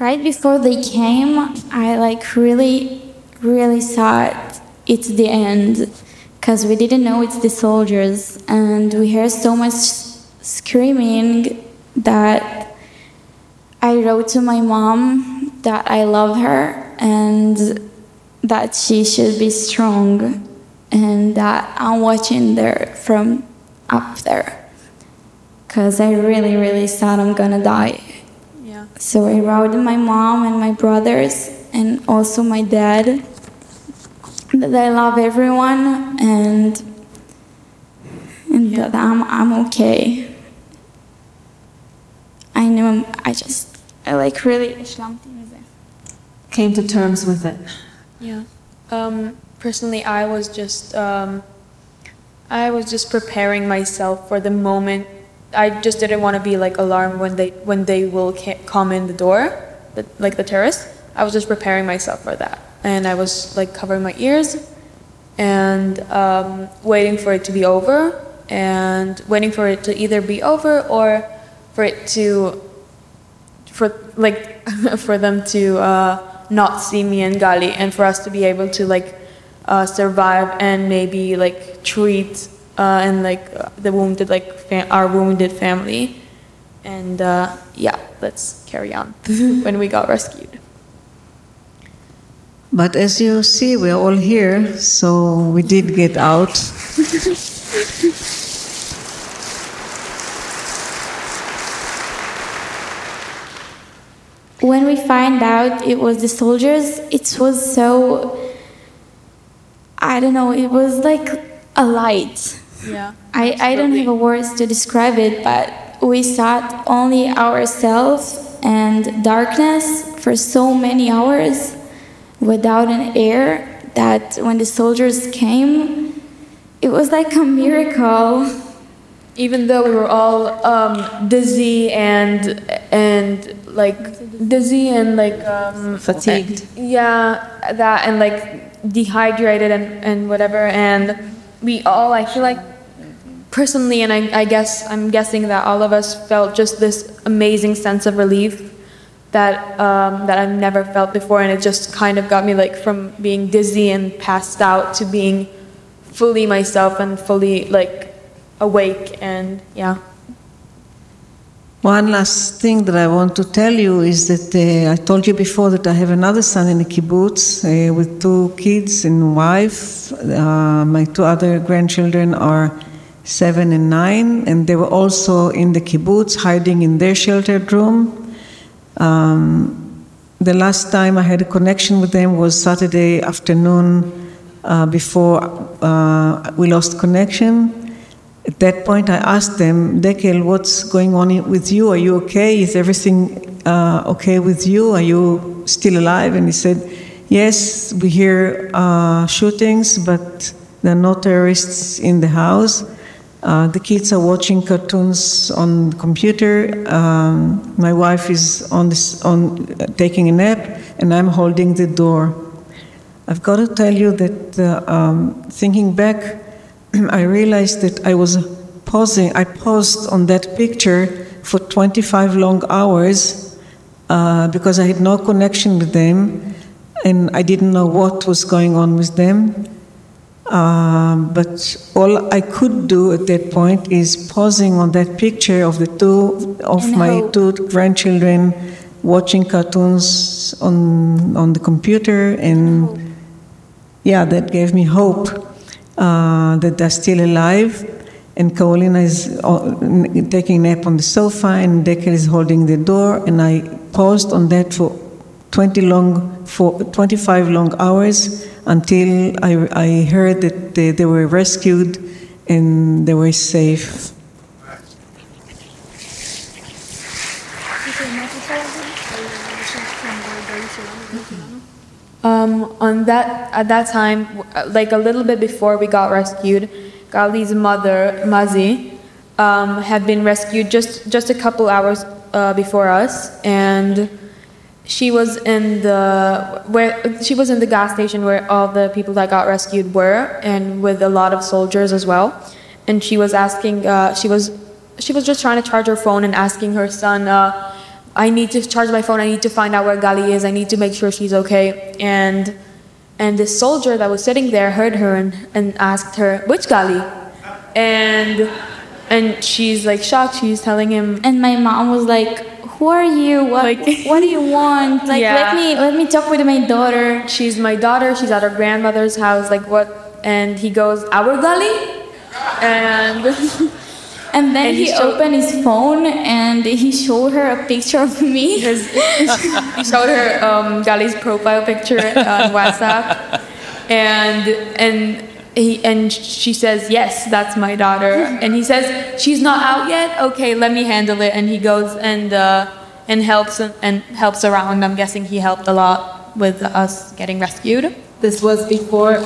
Right before they came, I like really, really thought it's the end. Because we didn't know it's the soldiers. And we heard so much screaming that I wrote to my mom that I love her and that she should be strong and that I'm watching there from up there because I really, really thought I'm gonna die. Yeah. So I wrote to my mom and my brothers and also my dad that I love everyone and and that I'm I'm okay. I I just I like really Came to terms with it. Yeah. Um, personally, I was just um, I was just preparing myself for the moment. I just didn't want to be like alarmed when they when they will come in the door, the, like the terrorists. I was just preparing myself for that, and I was like covering my ears and um, waiting for it to be over, and waiting for it to either be over or for it to for like (laughs) for them to uh, not see me and Gali, and for us to be able to like uh, survive and maybe like treat uh, and like uh, the wounded like our wounded family, and uh, yeah, let's carry on (laughs) when we got rescued. But as you see, we're all here, so we did get out. (laughs) when we find out it was the soldiers, it was so I don't know, it was like a light. Yeah. I, I don't have words to describe it, but we thought only ourselves and darkness for so many hours without an air that when the soldiers came, it was like a miracle. Even though we were all um, dizzy and and like dizzy and like um, Fatigued. yeah, that and like dehydrated and, and whatever. And we all, I feel like, personally, and I, I guess I'm guessing that all of us felt just this amazing sense of relief that um, that I've never felt before, and it just kind of got me like from being dizzy and passed out to being fully myself and fully like awake and yeah. One last thing that I want to tell you is that uh, I told you before that I have another son in the kibbutz uh, with two kids and wife. Uh, my two other grandchildren are seven and nine, and they were also in the kibbutz, hiding in their sheltered room. Um, the last time I had a connection with them was Saturday afternoon uh, before uh, we lost connection. At that point, I asked them, Dekel, what's going on with you? Are you okay? Is everything uh, okay with you? Are you still alive? And he said, Yes, we hear uh, shootings, but there are no terrorists in the house. Uh, the kids are watching cartoons on the computer. Um, my wife is on, this, on taking a nap, and I'm holding the door. I've got to tell you that uh, um, thinking back, (clears throat) I realized that I was pausing. I paused on that picture for 25 long hours uh, because I had no connection with them, and I didn't know what was going on with them. Um, but all I could do at that point is pausing on that picture of the two of And my hope. two grandchildren watching cartoons on on the computer, and yeah, that gave me hope uh, that they're still alive. And Carolina is uh, taking a nap on the sofa, and Dekel is holding the door. And I paused on that for 20 long, for 25 long hours until I, I heard that they, they were rescued and they were safe. Um, on that at that time, like a little bit before we got rescued, Gali's mother Mazi um, had been rescued just just a couple hours uh, before us, and she was in the where she was in the gas station where all the people that got rescued were, and with a lot of soldiers as well. And she was asking, uh, she was she was just trying to charge her phone and asking her son. Uh, I need to charge my phone. I need to find out where Gali is. I need to make sure she's okay. And and this soldier that was sitting there heard her and, and asked her, "Which Gali?" And and she's like shocked. She's telling him, And my mom was like, "Who are you? What Like- (laughs) What do you want? Like, Yeah. let me let me talk with my daughter." "She's my daughter. She's at her grandmother's house. Like what?" And he goes, "Our Gali?" And (laughs) And then And he he showed- opened his phone and he showed her a picture of me. (laughs) his, he showed her um, Gali's profile picture on (laughs) WhatsApp, and and he and she says, "Yes, that's my daughter." (laughs) And he says, "She's not out yet. Okay, let me handle it." And he goes and uh, and helps and, and helps around. I'm guessing he helped a lot with us getting rescued. This was before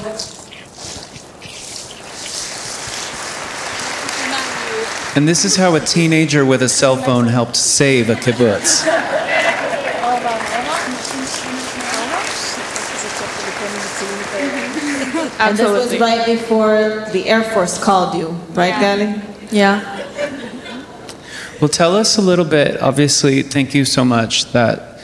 And this is how a teenager with a cell phone helped save a kibbutz. (laughs) and this was right before the Air Force called you, right, Gali? Yeah. Well, tell us a little bit. Obviously, thank you so much. That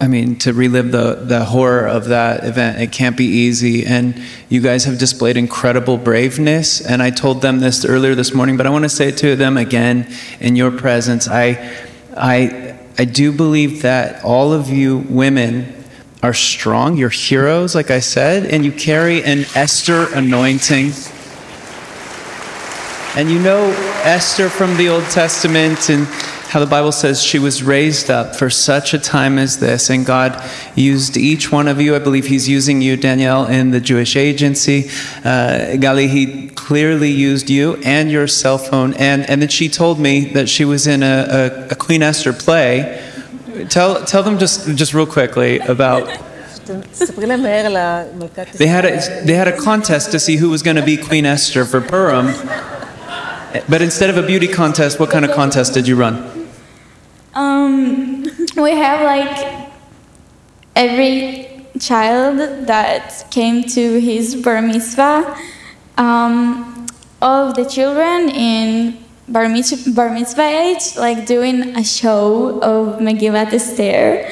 I mean, to relive the the horror of that event, it can't be easy. And you guys have displayed incredible braveness. And I told them this earlier this morning, but I want to say it to them again in your presence. I, I, I do believe that all of you women are strong. You're heroes, like I said, and you carry an Esther anointing. And you know Esther from the Old Testament and how the Bible says she was raised up for such a time as this, and God used each one of you. I believe He's using you, Danielle, in the Jewish Agency. Uh, Gali, He clearly used you and your cell phone. And, and then she told me that she was in a, a, a Queen Esther play. Tell, tell them just, just real quickly about. they had a, they had a contest to see who was going to be Queen Esther for Purim. But instead of a beauty contest, what kind of contest did you run? Um, we have like every child that came to his bar mitzvah. Um, all of the children in bar mitzvah, bar mitzvah age, like doing a show of Megillat Esther,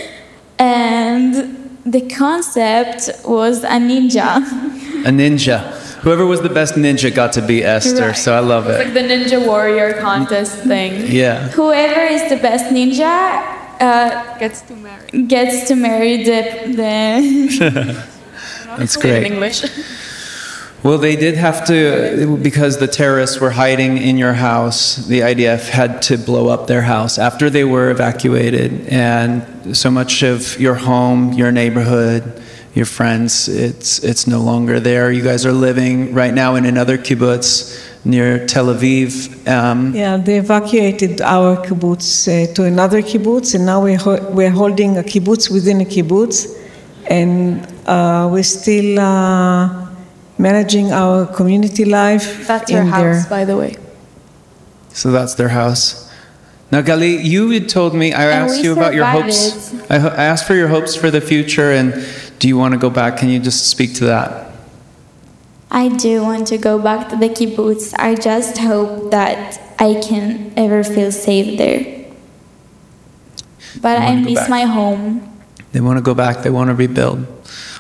and the concept was a ninja. A ninja. Whoever was the best ninja got to be Esther, Right. so I love it. It's like the Ninja Warrior contest thing. Yeah. Whoever is the best ninja uh, Gets to marry. gets to marry the the. (laughs) That's In great. English. Well, they did have to, because the terrorists were hiding in your house, the IDF had to blow up their house after they were evacuated. And so much of your home, your neighborhood, your friends, it's, it's no longer there. You guys are living right now in another kibbutz near Tel Aviv. Um, Yeah, they evacuated our kibbutz uh, to another kibbutz, and now we're, ho- we're holding a kibbutz within a kibbutz, and uh, we're still uh, managing our community life That's your in house, there. by the way. So that's their house. Now, Gali, you had told me, I And asked you about your hopes. I, ho- I asked for your hopes for the future, and do you want to go back? Can you just speak to that? I do want to go back to the kibbutz. I just hope that I can ever feel safe there. But I miss my home. They want to go back, they want to rebuild.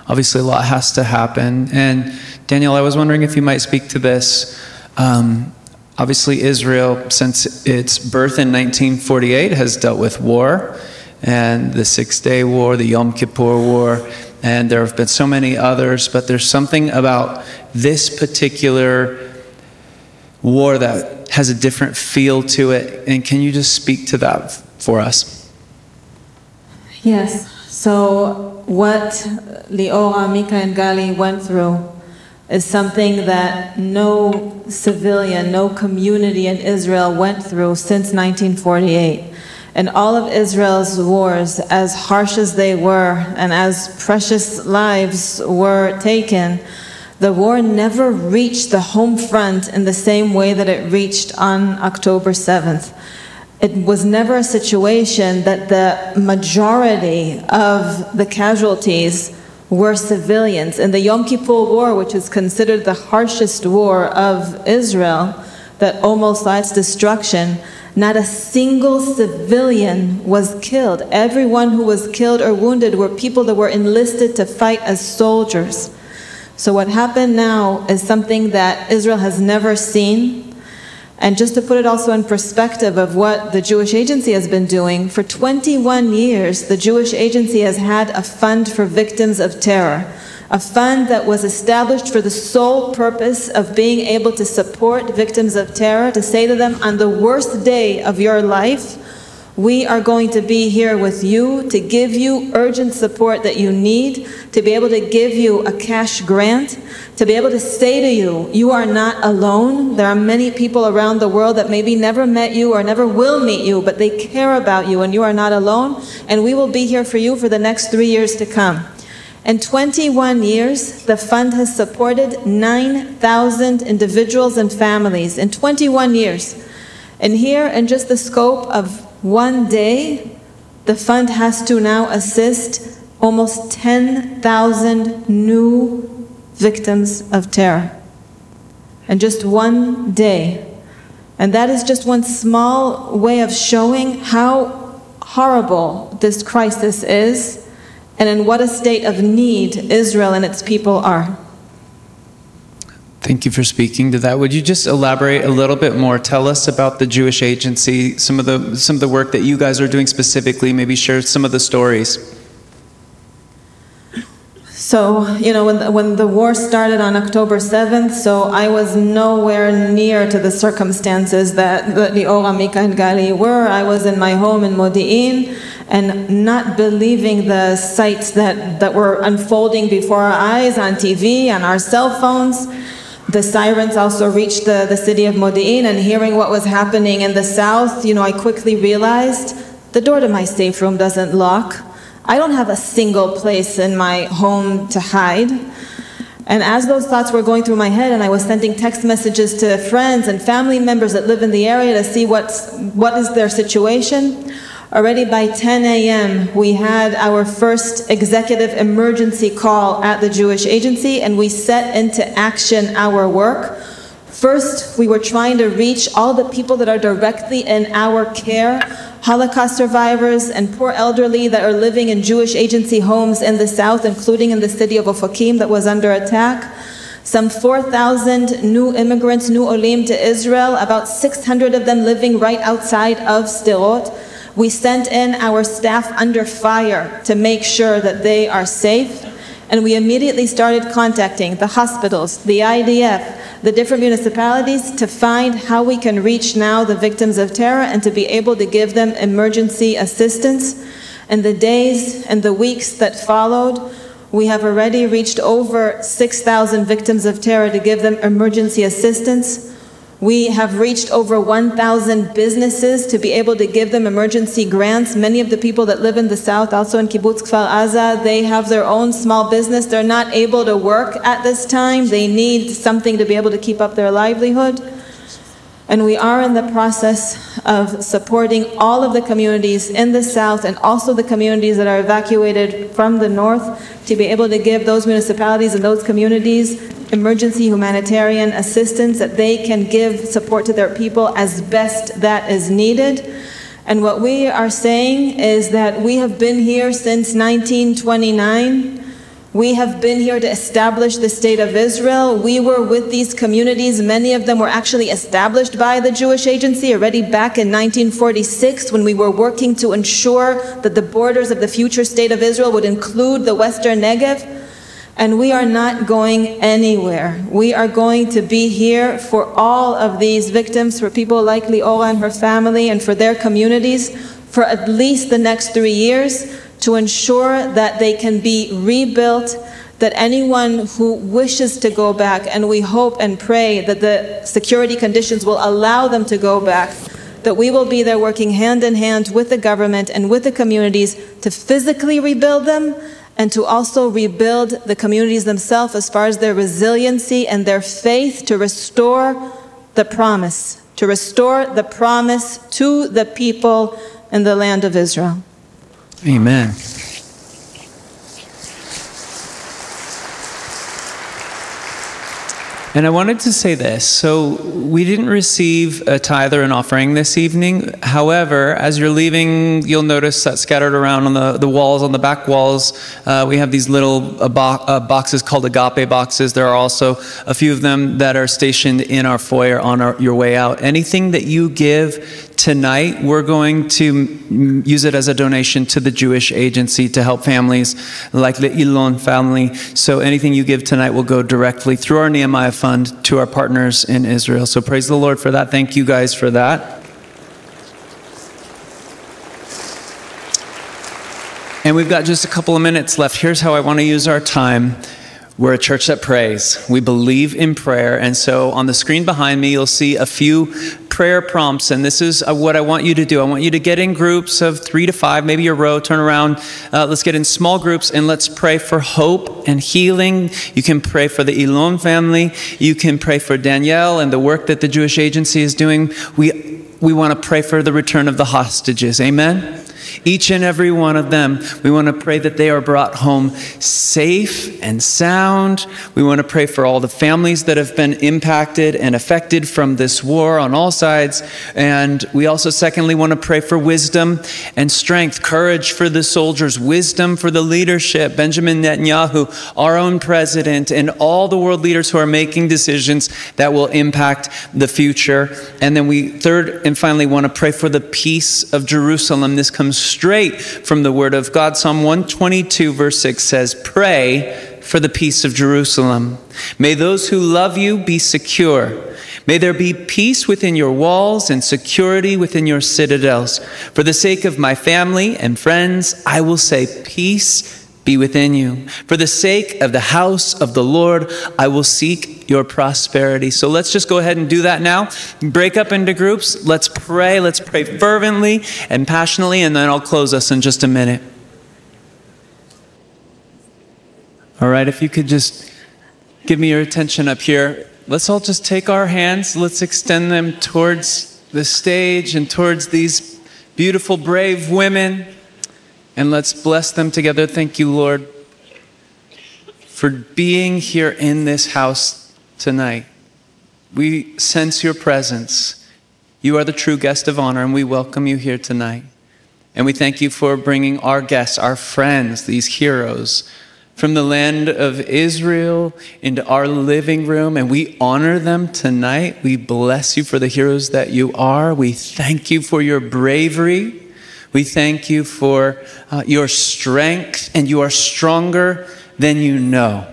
Obviously, a lot has to happen. And Danielle, I was wondering if you might speak to this. Um, obviously, Israel, since its birth in 1948, has dealt with war and the Six Day War, the Yom Kippur War, and there have been so many others, but there's something about this particular war that has a different feel to it. And can you just speak to that for us? Yes. So what Leora, Mika, and Gali went through is something that no civilian, no community in Israel went through since 1948. And all of Israel's wars, as harsh as they were and as precious lives were taken, the war never reached the home front in the same way that it reached on October 7th. It was never a situation that the majority of the casualties were civilians. In the Yom Kippur War, which is considered the harshest war of Israel, that almost saw its destruction, not a single civilian was killed. Everyone who was killed or wounded were people that were enlisted to fight as soldiers. So, what happened now is something that Israel has never seen. And just to put it also in perspective of what the Jewish Agency has been doing, for 21 years, the Jewish Agency has had a fund for victims of terror, a fund that was established for the sole purpose of being able to support victims of terror, to say to them, on the worst day of your life, we are going to be here with you to give you urgent support that you need, to be able to give you a cash grant, to be able to say to you, you are not alone. There are many people around the world that maybe never met you or never will meet you, but they care about you and you are not alone. And we will be here for you for the next three years to come. In 21 years, the fund has supported 9,000 individuals and families. In 21 years. And here, in just the scope of one day, the fund has to now assist almost 10,000 new victims of terror. In just one day. And that is just one small way of showing how horrible this crisis is and in what a state of need Israel and its people are. Thank you for speaking to that. Would you just elaborate a little bit more? Tell us about the Jewish Agency, some of the some of the work that you guys are doing specifically. Maybe share some of the stories. So, you know, when the, when the war started on October 7th, so I was nowhere near to the circumstances that, that Liora, Mika, and Gali were. I was in my home in Modi'in and not believing the sights that, that were unfolding before our eyes on TV, on our cell phones. The sirens also reached the, the city of Modi'in, and hearing what was happening in the south, you know, I quickly realized the door to my safe room doesn't lock. I don't have a single place in my home to hide. And as those thoughts were going through my head, and I was sending text messages to friends and family members that live in the area to see what's, what is their situation, already by 10 a.m., we had our first executive emergency call at the Jewish Agency, and we set into action our work. First, we were trying to reach all the people that are directly in our care Holocaust survivors and poor elderly that are living in Jewish agency homes in the south, including in the city of Ofakim that was under attack. Some 4,000 new immigrants, new olim to Israel, about 600 of them living right outside of Sderot. We sent in our staff under fire to make sure that they are safe. And we immediately started contacting the hospitals, the IDF, the different municipalities to find how we can reach now the victims of terror and to be able to give them emergency assistance. In the days and the weeks that followed, we have already reached over 6,000 victims of terror to give them emergency assistance. We have reached over 1,000 businesses to be able to give them emergency grants. Many of the people that live in the south, also in Kibbutz Kfar Aza, they have their own small business. They're not able to work at this time. They need something to be able to keep up their livelihood. And we are in the process of supporting all of the communities in the south and also the communities that are evacuated from the north to be able to give those municipalities and those communities emergency humanitarian assistance that they can give support to their people as best that is needed. And what we are saying is that we have been here since 1929. We have been here to establish the state of Israel. We were with these communities. Many of them were actually established by the Jewish Agency already back in 1946 when we were working to ensure that the borders of the future state of Israel would include the Western Negev. And we are not going anywhere. We are going to be here for all of these victims, for people like Liora and her family, and for their communities for at least the next three years to ensure that they can be rebuilt, that anyone who wishes to go back, and we hope and pray that the security conditions will allow them to go back, that we will be there working hand in hand with the government and with the communities to physically rebuild them and to also rebuild the communities themselves as far as their resiliency and their faith to restore the promise, to restore the promise to the people in the land of Israel. Amen. And I wanted to say this. So, we didn't receive a tithe or an offering this evening. However, as you're leaving, you'll notice that scattered around on the, the walls, on the back walls, uh, we have these little uh, bo- uh, boxes called agape boxes. There are also a few of them that are stationed in our foyer on our, your way out. Anything that you give tonight, we're going to use it as a donation to the Jewish Agency to help families like the Ilon family. So anything you give tonight will go directly through our Nehemiah Fund to our partners in Israel. So praise the Lord for that. Thank you guys for that. And we've got just a couple of minutes left. Here's how I want to use our time. We're a church that prays. We believe in prayer. And so on the screen behind me, you'll see a few prayer prompts. And this is uh, what I want you to do. I want you to get in groups of three to five, maybe a row, turn around. Uh, let's get in small groups and let's pray for hope and healing. You can pray for the Elon family. You can pray for Danielle and the work that the Jewish Agency is doing. We, we want to pray for the return of the hostages. Amen. Each and every one of them, we want to pray that they are brought home safe and sound. We want to pray for all the families that have been impacted and affected from this war on all sides. And we also, secondly, want to pray for wisdom and strength, courage for the soldiers, wisdom for the leadership, Benjamin Netanyahu, our own president, and all the world leaders who are making decisions that will impact the future. And then we, third and finally, want to pray for the peace of Jerusalem. This comes straight from the Word of God. Psalm 122, verse 6 says, Pray for the peace of Jerusalem. May those who love you be secure. May there be peace within your walls and security within your citadels. For the sake of my family and friends, I will say, Peace be within you. For the sake of the house of the Lord, I will seek your prosperity. So let's just go ahead and do that now. Break up into groups. Let's pray. Let's pray fervently and passionately, and then I'll close us in just a minute. All right, if you could just give me your attention up here. Let's all just take our hands, let's extend them towards the stage and towards these beautiful, brave women, and let's bless them together. Thank you, Lord, for being here in this house tonight. We sense your presence. You are the true guest of honor, and we welcome you here tonight. And we thank you for bringing our guests, our friends, these heroes from the land of Israel into our living room, and we honor them tonight. We bless you for the heroes that you are. We thank you for your bravery. We thank you for uh, your strength, and you are stronger than you know.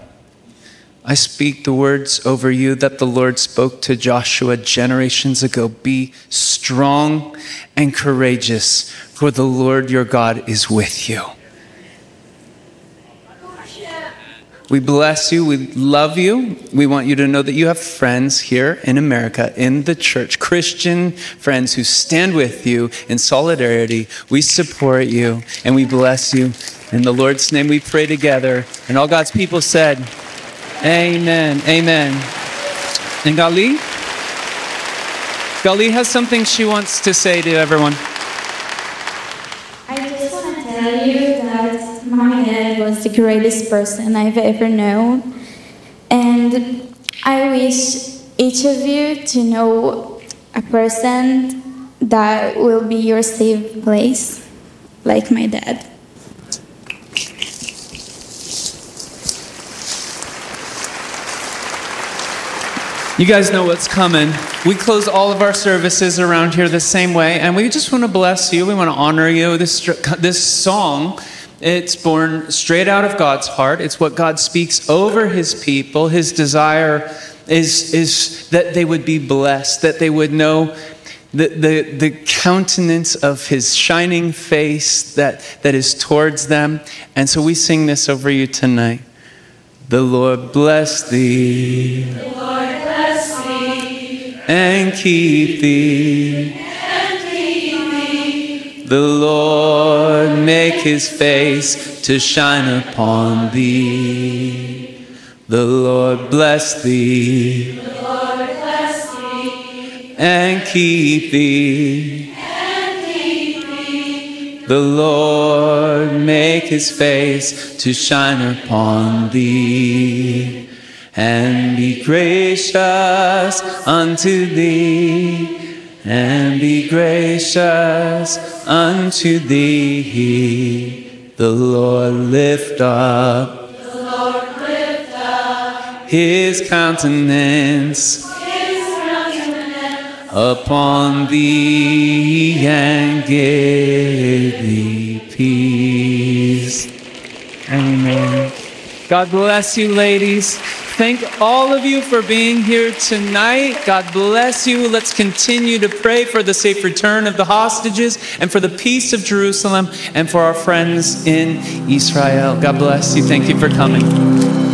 I speak the words over you that the Lord spoke to Joshua generations ago Be strong and courageous, for the Lord your God is with you. We bless you. We love you. We want you to know that you have friends here in America, in the church, Christian friends who stand with you in solidarity. We support you and we bless you. In the Lord's name we pray together. And all God's people said, Amen. Amen. And Gali? Gali has something she wants to say to everyone. I just want to tell you that my was the greatest person I've ever known. And I wish each of you to know a person that will be your safe place, like my dad. You guys know what's coming. We close all of our services around here the same way, and we just want to bless you. We want to honor you. This, this song, it's born straight out of God's heart. It's what God speaks over his people. His desire is, is that they would be blessed, that they would know the, the, the countenance of his shining face that, that is towards them. And so we sing this over you tonight. The Lord bless thee and keep thee. The Lord make his face to shine upon thee. The Lord bless thee. The Lord bless thee. And keep thee. The Lord make his face to shine upon thee and be gracious unto thee and be gracious unto thee. The Lord lift up, his countenance upon thee and give thee peace. Amen. God bless you, ladies. Thank all of you for being here tonight. God bless you. Let's continue to pray for the safe return of the hostages and for the peace of Jerusalem and for our friends in Israel. God bless you. Thank you for coming.